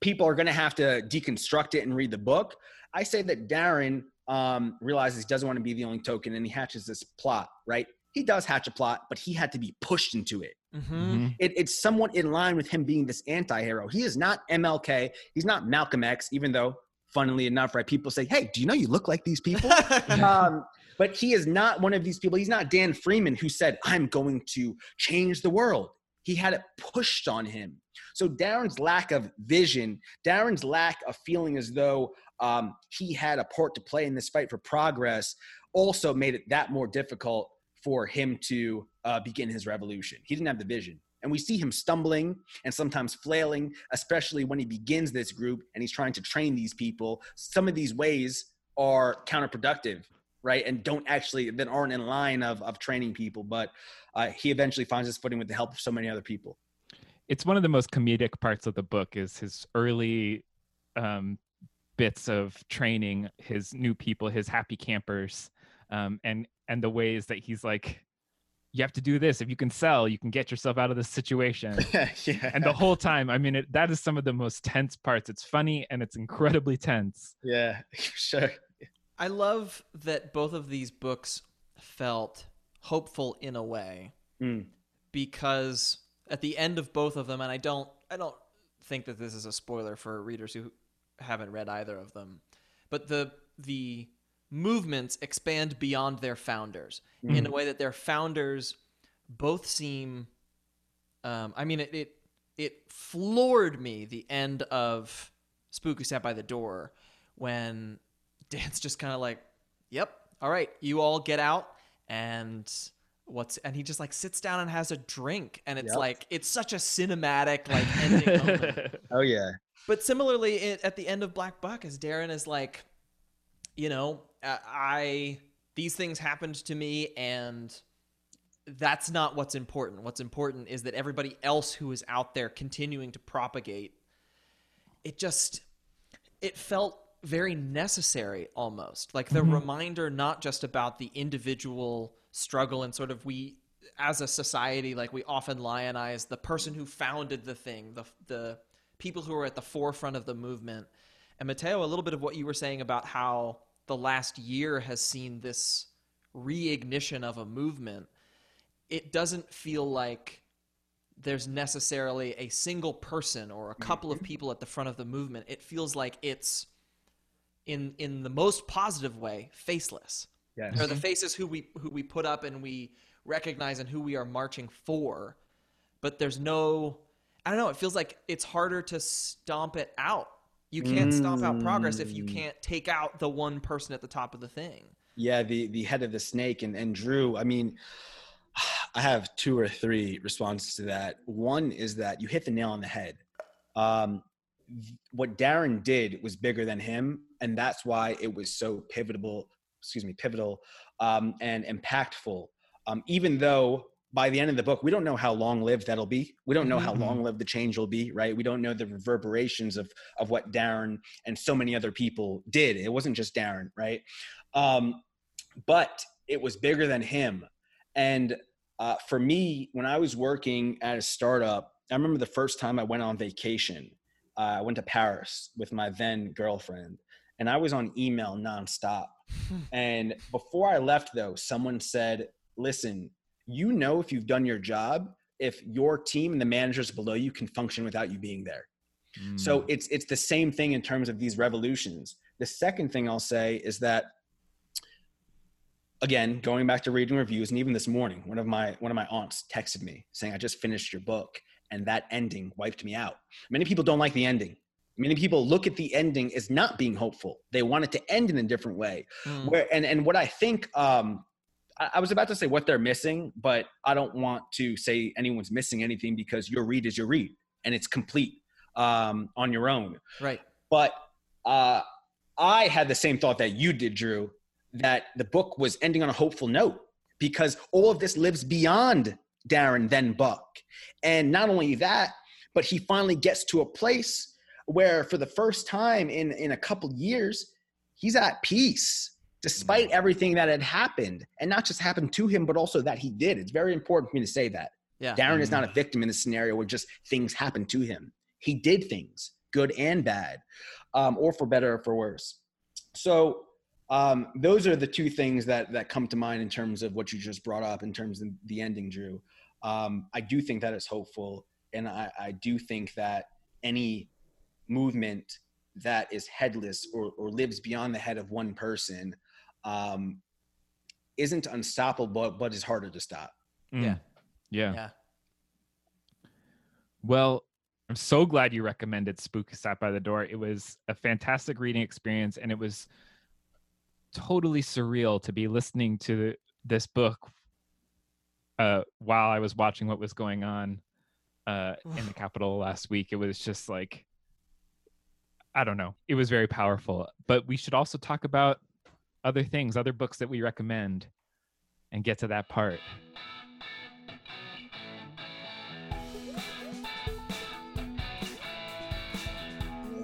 people are going to have to deconstruct it and read the book. I say that Darren um, realizes he doesn't want to be the only token, and he hatches this plot. Right? He does hatch a plot, but he had to be pushed into it. Mm-hmm. Mhm. It, it's somewhat in line with him being this anti-hero. He is not MLK. He's not Malcolm X, even though, funnily enough, right? People say, "Hey, do you know you look like these people?" um, but he is not one of these people. He's not Dan Freeman who said, "I'm going to change the world." He had it pushed on him. So Darren's lack of vision, Darren's lack of feeling as though um, he had a part to play in this fight for progress, also made it that more difficult for him to uh, begin his revolution. He didn't have the vision. And we see him stumbling and sometimes flailing, especially when he begins this group and he's trying to train these people. Some of these ways are counterproductive, right? And don't actually, that aren't in line of, of training people. But uh, he eventually finds his footing with the help of so many other people. It's one of the most comedic parts of the book is his early um, bits of training his new people, his happy campers, um, and and the ways that he's like you have to do this. If you can sell you can get yourself out of this situation. Yeah. and the whole time i mean it, that is some of the most tense parts. It's funny and it's incredibly tense. Yeah sure. I love that both of these books felt hopeful in a way Mm. because at the end of both of them and I don't I don't think that this is a spoiler for readers who haven't read either of them but the the movements expand beyond their founders in a way that their founders both seem um, I mean it, it it floored me the end of Spook Who Sat by the Door when Dan's just kind of like, "Yep, all right, you all get out." And what's and he just like sits down and has a drink, and it's Yep. like it's such a cinematic like ending moment. Oh yeah. But similarly, it, at the end of Black Buck, as Darren is like, you know, uh, I these things happened to me, and that's not what's important. What's important is that everybody else who is out there continuing to propagate. It just it felt very necessary almost. Like the mm-hmm. reminder not just about the individual struggle and sort of we as a society like we often lionize the person who founded the thing the the people who are at the forefront of the movement. And Mateo a little bit of what you were saying about how the last year has seen this reignition of a movement it doesn't feel like there's necessarily a single person or a couple of mm-hmm. people at the front of the movement. It feels like it's in in the most positive way, faceless. Yes. They're the faces who we who we put up and we recognize and who we are marching for. But there's no I don't know, it feels like it's harder to stomp it out. You can't stomp out progress if you Mm. can't take out the one person at the top of the thing. Yeah, the the head of the snake and and Drew. I mean, I have two or three responses to that. One is that you hit the nail on the head. Um, what Darren did was bigger than him, and that's why it was so pivotal. Excuse me, pivotal um, and impactful. Um, even though by the end of the book, we don't know how long lived that'll be. We don't know how Mhm. long lived the change will be, right? We don't know the reverberations of of what Darren and so many other people did. It wasn't just Darren, right? Um, but it was bigger than him. And uh, for me, when I was working at a startup, I remember the first time I went on vacation. Uh, I went to Paris with my then girlfriend, and I was on email nonstop. Hmm. and before I left, though, someone said, Listen, you know, if you've done your job, if your team and the managers below you can function without you being there. So hmm. it's it's the same thing in terms of these revolutions. The second thing I'll say is that again, going back to reading reviews, and even this morning, one of my one of my aunts texted me saying, "I just finished your book, and that ending wiped me out." Many people don't like the ending. Many people look at the ending as not being hopeful. They want it to end in a different way. Mm. Where and and what I think, um, I, I was about to say what they're missing, but I don't want to say anyone's missing anything because your read is your read, and it's complete um, on your own Right. but uh, I had the same thought that you did, Drew, that the book was ending on a hopeful note because all of this lives beyond Darren then Buck. And not only that, but he finally gets to a place where for the first time in, in a couple years, he's at peace despite everything that had happened and not just happened to him, but also that he did. It's very important for me to say that. Yeah. Darren is not a victim in this scenario where just things happened to him. He did things, good and bad, um, or for better or for worse. So um, those are the two things that that come to mind in terms of what you just brought up in terms of the ending, Drew. Um, I do think that is hopeful, and I, I do think that any movement that is headless or, or lives beyond the head of one person um, isn't unstoppable, but, but is harder to stop. Mm. Yeah. yeah Yeah. Well, I'm so glad you recommended Spook Who Sat by the Door. It was a fantastic reading experience, and it was totally surreal to be listening to this book uh, while I was watching what was going on. uh, in the Capitol last week. It was just like, I don't know. It was very powerful. But we should also talk about other things, other books that we recommend, and get to that part.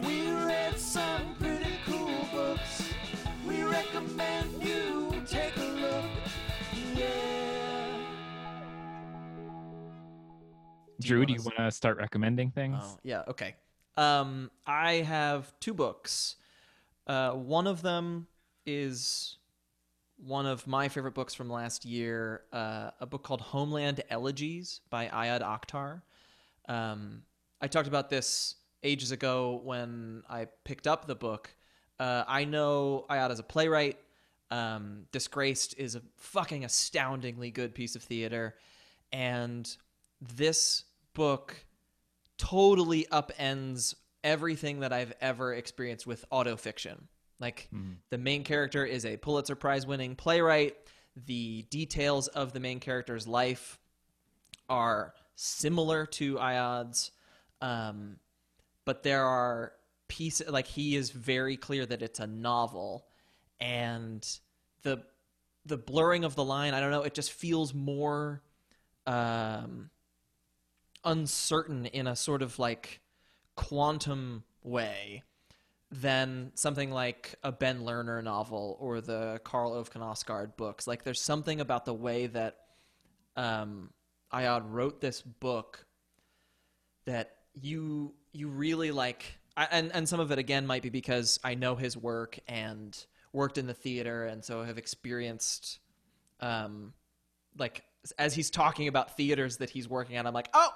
We read some pretty cool books. We recommend you take a look. Yeah. Drew, do you want to start recommending things? Oh, yeah. Okay. Um, I have two books. Uh, one of them is one of my favorite books from last year, uh, a book called Homeland Elegies by Ayad Akhtar. Um, I talked about this ages ago when I picked up the book. Uh, I know Ayad as a playwright. Um, Disgraced is a fucking astoundingly good piece of theater. And this book totally upends everything that I've ever experienced with autofiction. Like Mhm. the main character is a Pulitzer Prize winning playwright. The details of the main character's life are similar to Ayad's, um, but there are pieces like he is very clear that it's a novel, and the the blurring of the line. I don't know. It just feels more um, uncertain in a sort of like quantum way than something like a Ben Lerner novel or the Karl Ove Knausgaard books. Like there's something about the way that um, Ayad wrote this book that you you really like I, and and some of it again might be because I know his work and worked in the theater and so have experienced um like as he's talking about theaters that he's working on, I'm like oh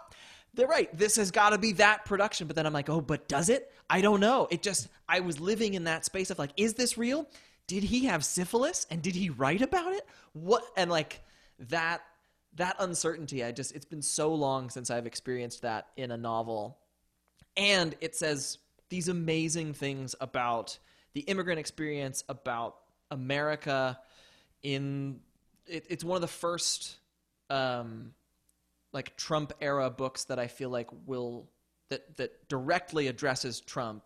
they're right. This has got to be that production. But then I'm like oh but does it? I don't know. It just I was living in that space of like is this real? Did he have syphilis? And did he write about it? What? And like that that uncertainty i just it's been so long since i've experienced that in a novel. And it says these amazing things about the immigrant experience about america in it, it's one of the first um like trump era books that i feel like will that that directly addresses trump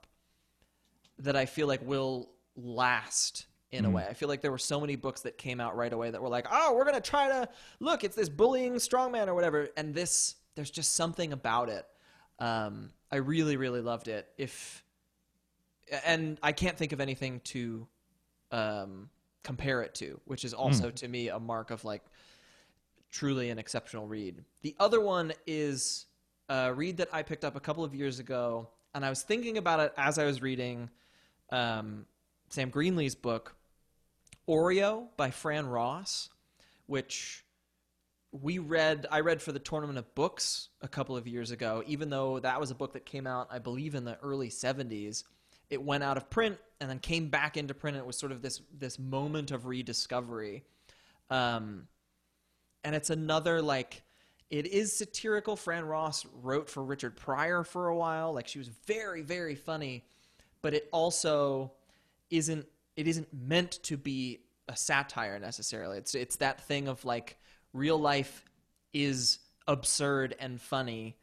that i feel like will last in a Mm. way. I feel like there were so many books that came out right away that were like oh we're gonna try to look it's this bullying strongman or whatever. And this there's just something about it. Um, i really really loved it. If and i can't think of anything to um, compare it to which is also to me a mark of like truly an exceptional read. The other one is a read that i picked up a couple of years ago and i was thinking about it as i was reading um, sam greenlee's book oreo by fran ross which we read i read for the tournament of books a couple of years ago. Even though that was a book that came out i believe in the early 70s it went out of print and then came back into print. It was sort of this this moment of rediscovery. Um, and it's another like it is satirical. Fran ross wrote for richard pryor for a while. Like she was very very funny. But it also isn't it isn't meant to be a satire necessarily. It's it's that thing of like real life is absurd and funny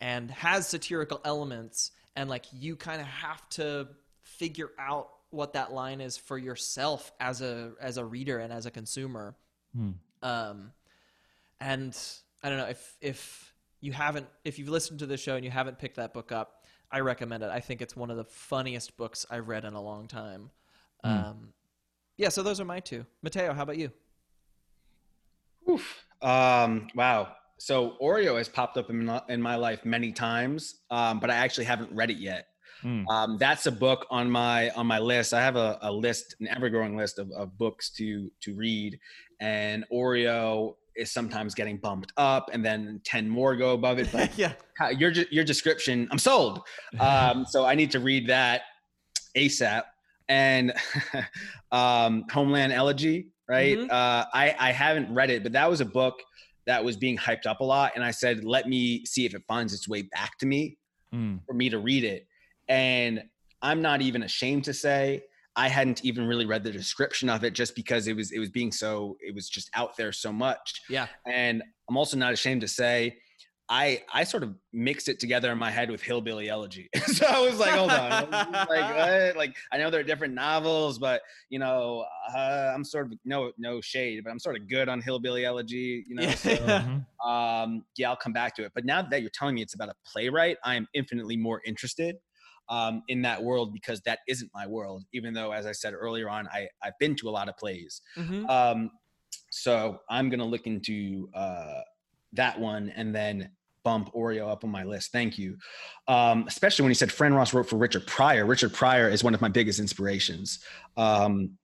and has satirical elements. And like you kind of have to figure out what that line is for yourself as a as a reader and as a consumer. Hmm. um and i don't know if if you haven't if you've listened to the show and you haven't picked that book up i recommend it i think it's one of the funniest books i've read in a long time Hmm. um yeah so those are my two mateo how about you Oof. Um, wow. So Oreo has popped up in my, in my life many times, um, but I actually haven't read it yet. Mm. Um, that's a book on my on my list. I have a, a list, an ever-growing list of, of books to to read, and Oreo is sometimes getting bumped up, and then ten more go above it. But yeah your your description, I'm sold. Um, so I need to read that ASAP. And um, Homeland Elegy, right? Mhm. Uh, I I haven't read it, but that was a book that was being hyped up a lot, and I said, let me see if it finds its way back to me Mm. for me to read it. And I'm not even ashamed to say I hadn't even really read the description of it just because it was it was being so it was just out there so much. yeah And I'm also not ashamed to say I I sort of mixed it together in my head with Hillbilly Elegy. so I was like, hold on, like what? Like I know they're different novels, but you know, uh, I'm sort of no no shade, but I'm sort of good on Hillbilly Elegy. You know, so, Mhm. um, yeah, I'll come back to it. But now that you're telling me it's about a playwright, I am infinitely more interested um, in that world because that isn't my world. Even though, as I said earlier on, I I've been to a lot of plays. Mhm. Um, so I'm gonna look into uh, that one and then bump Oreo up on my list. Thank you. Um, especially when he said Fran Ross wrote for Richard Pryor. Richard Pryor is one of my biggest inspirations. Um,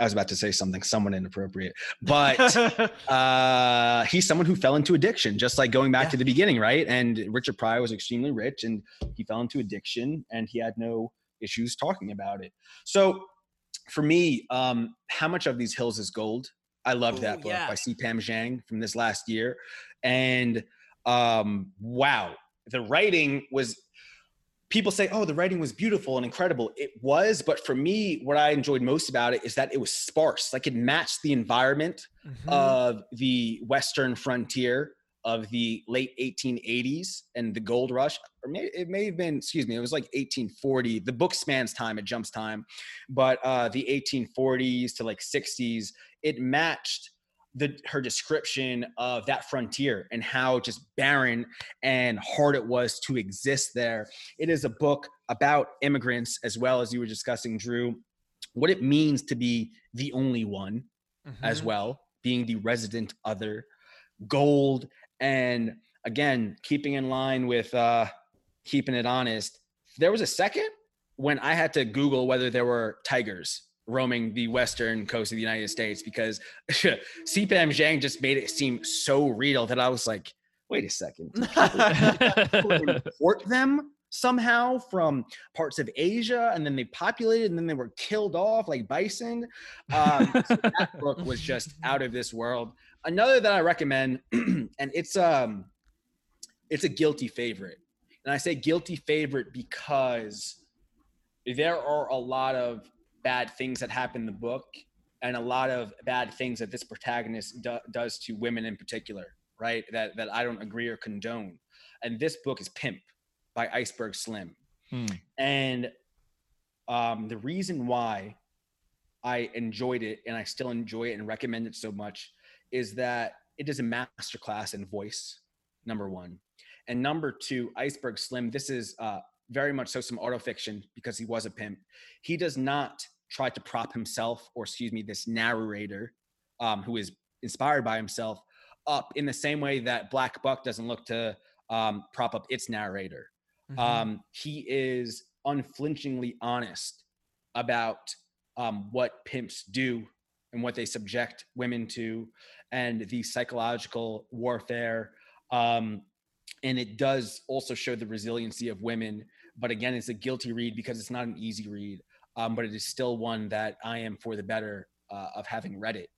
I was about to say something somewhat inappropriate, but uh, he's someone who fell into addiction, just like going back Yeah. to the beginning, right? And Richard Pryor was extremely rich and he fell into addiction and he had no issues talking about it. So for me, um, How Much of These Hills is Gold? I loved that book yeah. by C. Pam Zhang from this last year. And um, wow, the writing was people say, oh, the writing was beautiful and incredible. It was, but for me, what I enjoyed most about it is that it was sparse. Like it matched the environment Mhm. of the Western frontier of the late 1880s and the gold rush, or may, it may have been, excuse me, it was like 1840. The book spans time, it jumps time, but uh, the 1840s to like 60s, it matched the her description of that frontier and how just barren and hard it was to exist there. It is a book about immigrants as well as you were discussing, Drew, what it means to be the only one as Mhm. well, being the resident other, gold, and again, keeping in line with uh, keeping it honest. There was a second when I had to Google whether there were tigers roaming the western coast of the United States because C. Pam Zhang just made it seem so real that I was like, wait a second. import them somehow from parts of Asia, and then they populated, and then they were killed off like bison. Um, so that book was just out of this world. Another that I recommend, and it's um, it's a guilty favorite, and I say guilty favorite because there are a lot of bad things that happen in the book, and a lot of bad things that this protagonist do- does to women in particular, right? That that I don't agree or condone. And this book is Pimp by Iceberg Slim. Hmm. And um, the reason why I enjoyed it and I still enjoy it and recommend it so much is that it is a masterclass in voice, number one. And number two, Iceberg Slim, this is uh, very much so some autofiction because he was a pimp. He does not try to prop himself, or excuse me, this narrator um, who is inspired by himself up in the same way that Black Buck doesn't look to um, prop up its narrator. Mhm. Um, he is unflinchingly honest about um, what pimps do and what they subject women to, and the psychological warfare. Um, and it does also show the resiliency of women. But again, it's a guilty read because it's not an easy read. Um, but it is still one that I am for the better uh, of having read it.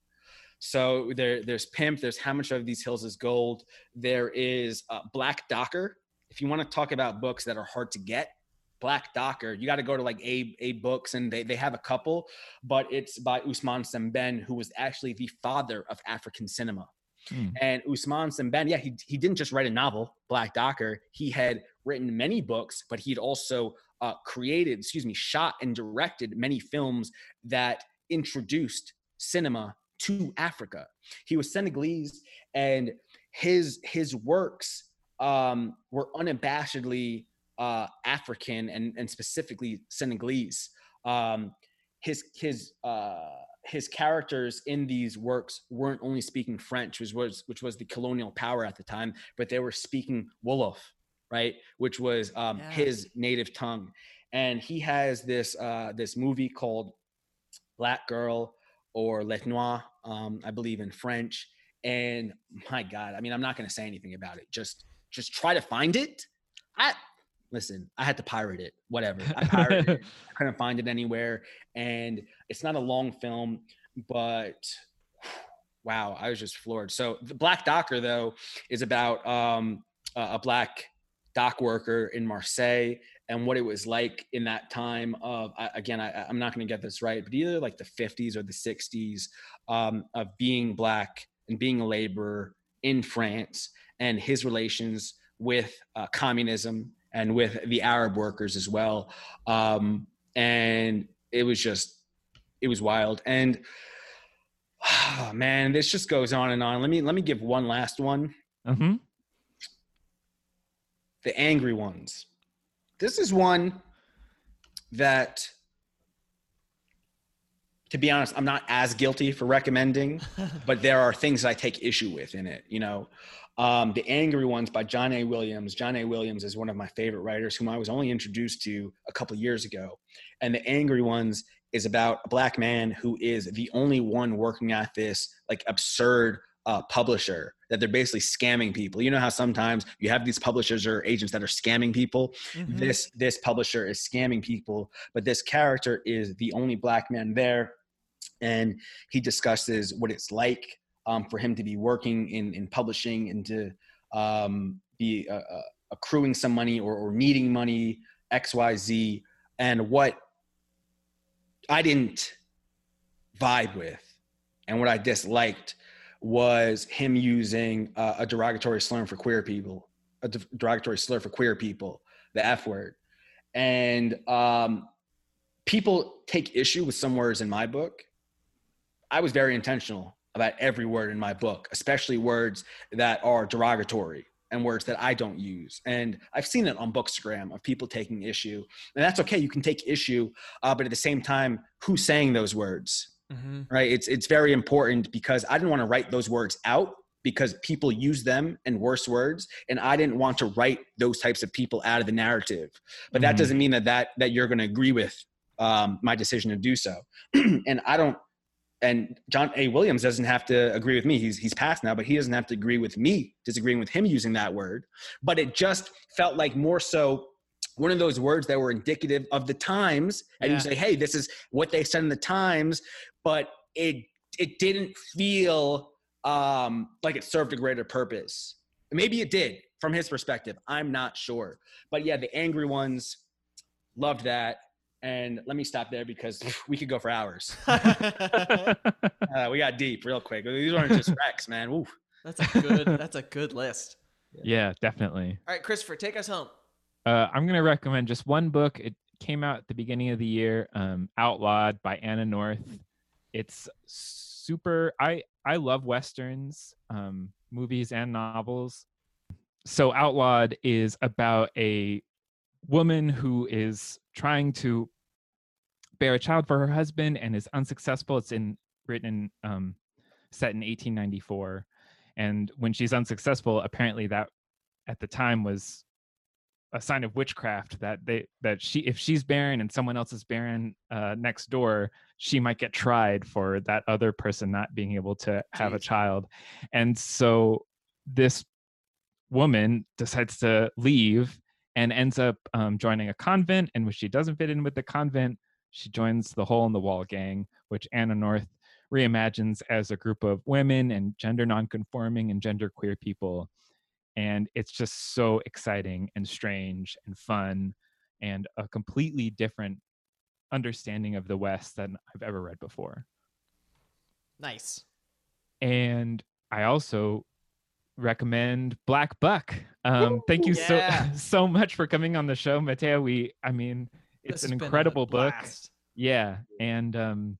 So there, there's Pimp. There's How Much of These Hills Is Gold. There is uh, Black Docker. If you want to talk about books that are hard to get, Black Docker, you got to go to like A A Books, and they they have a couple, but it's by Ousmane Sembène, who was actually the father of African cinema. Hmm. And Ousmane Sembène, yeah, he he didn't just write a novel, Black Docker. He had written many books, but he'd also uh, created, excuse me, shot and directed many films that introduced cinema to Africa. He was Senegalese, and his his works um, were unabashedly uh, African and and specifically Senegalese. Um, his his uh, his characters in these works weren't only speaking French, which was which was the colonial power at the time, but they were speaking Wolof, right, which was um, Yeah. his native tongue. And he has this uh, this movie called Black Girl or Let Noirs, um, I believe in French. And my God, I mean, I'm not going to say anything about it. Just just try to find it. I listen. I had to pirate it. Whatever. I pirated it. I couldn't find it anywhere. And it's not a long film, but wow, I was just floored. So the Black Docker though is about um, a black dock worker in Marseille and what it was like in that time of again I, i'm not going to get this right but either like the 50s or the 60s um, of being black and being a laborer in france and his relations with uh, communism and with the Arab workers as well. Um, and it was just, it was wild. And oh, man, this just goes on and on. Let me let me give one last one. hmm The angry ones. This is one that, to be honest, I'm not as guilty for recommending, but there are things I take issue with in it. You know, um, the angry ones by John A. Williams. John A. Williams is one of my favorite writers, whom I was only introduced to a couple years ago. And the angry ones is about a black man who is the only one working at this like absurd uh, publisher that they're basically scamming people. You know how sometimes you have these publishers or agents that are scamming people. Mhm. This this publisher is scamming people, but this character is the only black man there, and he discusses what it's like um, for him to be working in in publishing and to um, be uh, uh, accruing some money or, or needing money X Y Z, and what I didn't vibe with, and what I disliked was him using uh, a derogatory slur for queer people, a de- derogatory slur for queer people, the F word. And um, people take issue with some words in my book. I was very intentional about every word in my book, especially words that are derogatory and words that I don't use. And I've seen it on Bookstagram of people taking issue. And that's okay. You can take issue, uh, but at the same time, who's saying those words? Mhm. right? It's it's very important because i didn't want to write those words out because people use them in worse words and i didn't want to write those types of people out of the narrative. But that Mhm. doesn't mean that that that you're going to agree with um, my decision to do so. And i don't and john a. Williams doesn't have to agree with me. He's he's passed now but he doesn't have to agree with me disagreeing with him using that word. But it just felt like more so one of those words that were indicative of the times and Yeah. you say hey this is what they said in the times but it it didn't feel um, like it served a greater purpose. Maybe it did from his perspective. I'm not sure. But yeah, the angry ones loved that. And let me stop there because we could go for hours. Uh, we got deep real quick. These aren't just wrecks, man. Ooh. that's a good. That's a good list. yeah, definitely. All right, Christopher, take us home. Uh, I'm going to recommend just one book. It came out at the beginning of the year, um, Outlawed by Anna North. It's super. I I love westerns, um, movies and novels. So Outlawed is about a woman who is trying to bear a child for her husband and is unsuccessful. It's in written um, set in 1894, and when she's unsuccessful, apparently that at the time was a sign of witchcraft that they that she if she's barren and someone else is barren uh, next door she might get tried for that other person not being able to have a child. And so this woman decides to leave and ends up um, joining a convent. And when she doesn't fit in with the convent she joins the hole in the wall gang which anna north reimagines as a group of women and gender nonconforming and gender queer people and it's just so exciting and strange and fun and a completely different understanding of the west than i've ever read before. Nice. and i also recommend black buck. Um thank you Yeah. so so much for coming on the show mateo. We i mean it's This an incredible book. yeah and um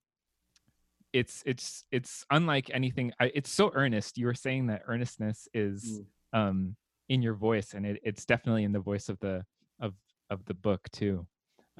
it's it's it's unlike anything I, it's so earnest. You were saying that earnestness is um in your voice and it, it's definitely in the voice of the of of the book too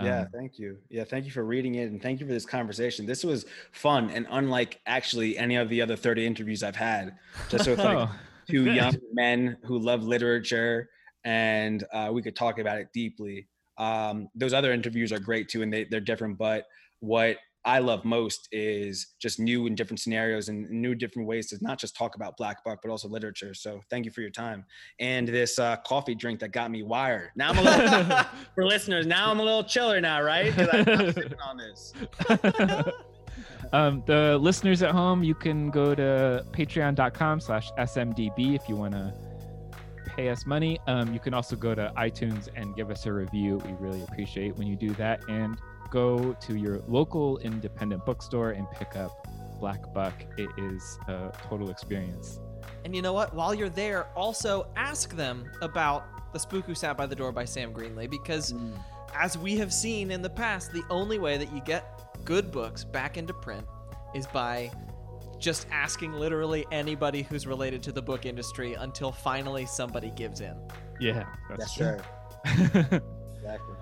Yeah, Um, thank you. Yeah, thank you for reading it and thank you for this conversation. This was fun and unlike actually any of the other 30 interviews I've had. Just with like two young men who love literature and uh, we could talk about it deeply. Um, those other interviews are great too and they, they're different, but what I love most is just new and different scenarios and new different ways to not just talk about Black Buck, but also literature. So thank you for your time and this uh, coffee drink that got me wired. Now I'm a little, for listeners, now I'm a little chiller now, right? I'm sipping on this. um, the listeners at home, you can go to patreon.com slash smdb if you want to pay us money. Um, you can also go to iTunes and give us a review. We really appreciate when you do that. And go to your local independent bookstore and pick up Black Buck. It is a total experience. And you know what? While you're there, also ask them about The Spook Who Sat by the Door by Sam Greenlee because Mm. as we have seen in the past, the only way that you get good books back into print is by just asking literally anybody who's related to the book industry until finally somebody gives in. Yeah, that's Yes, true. sir. Exactly.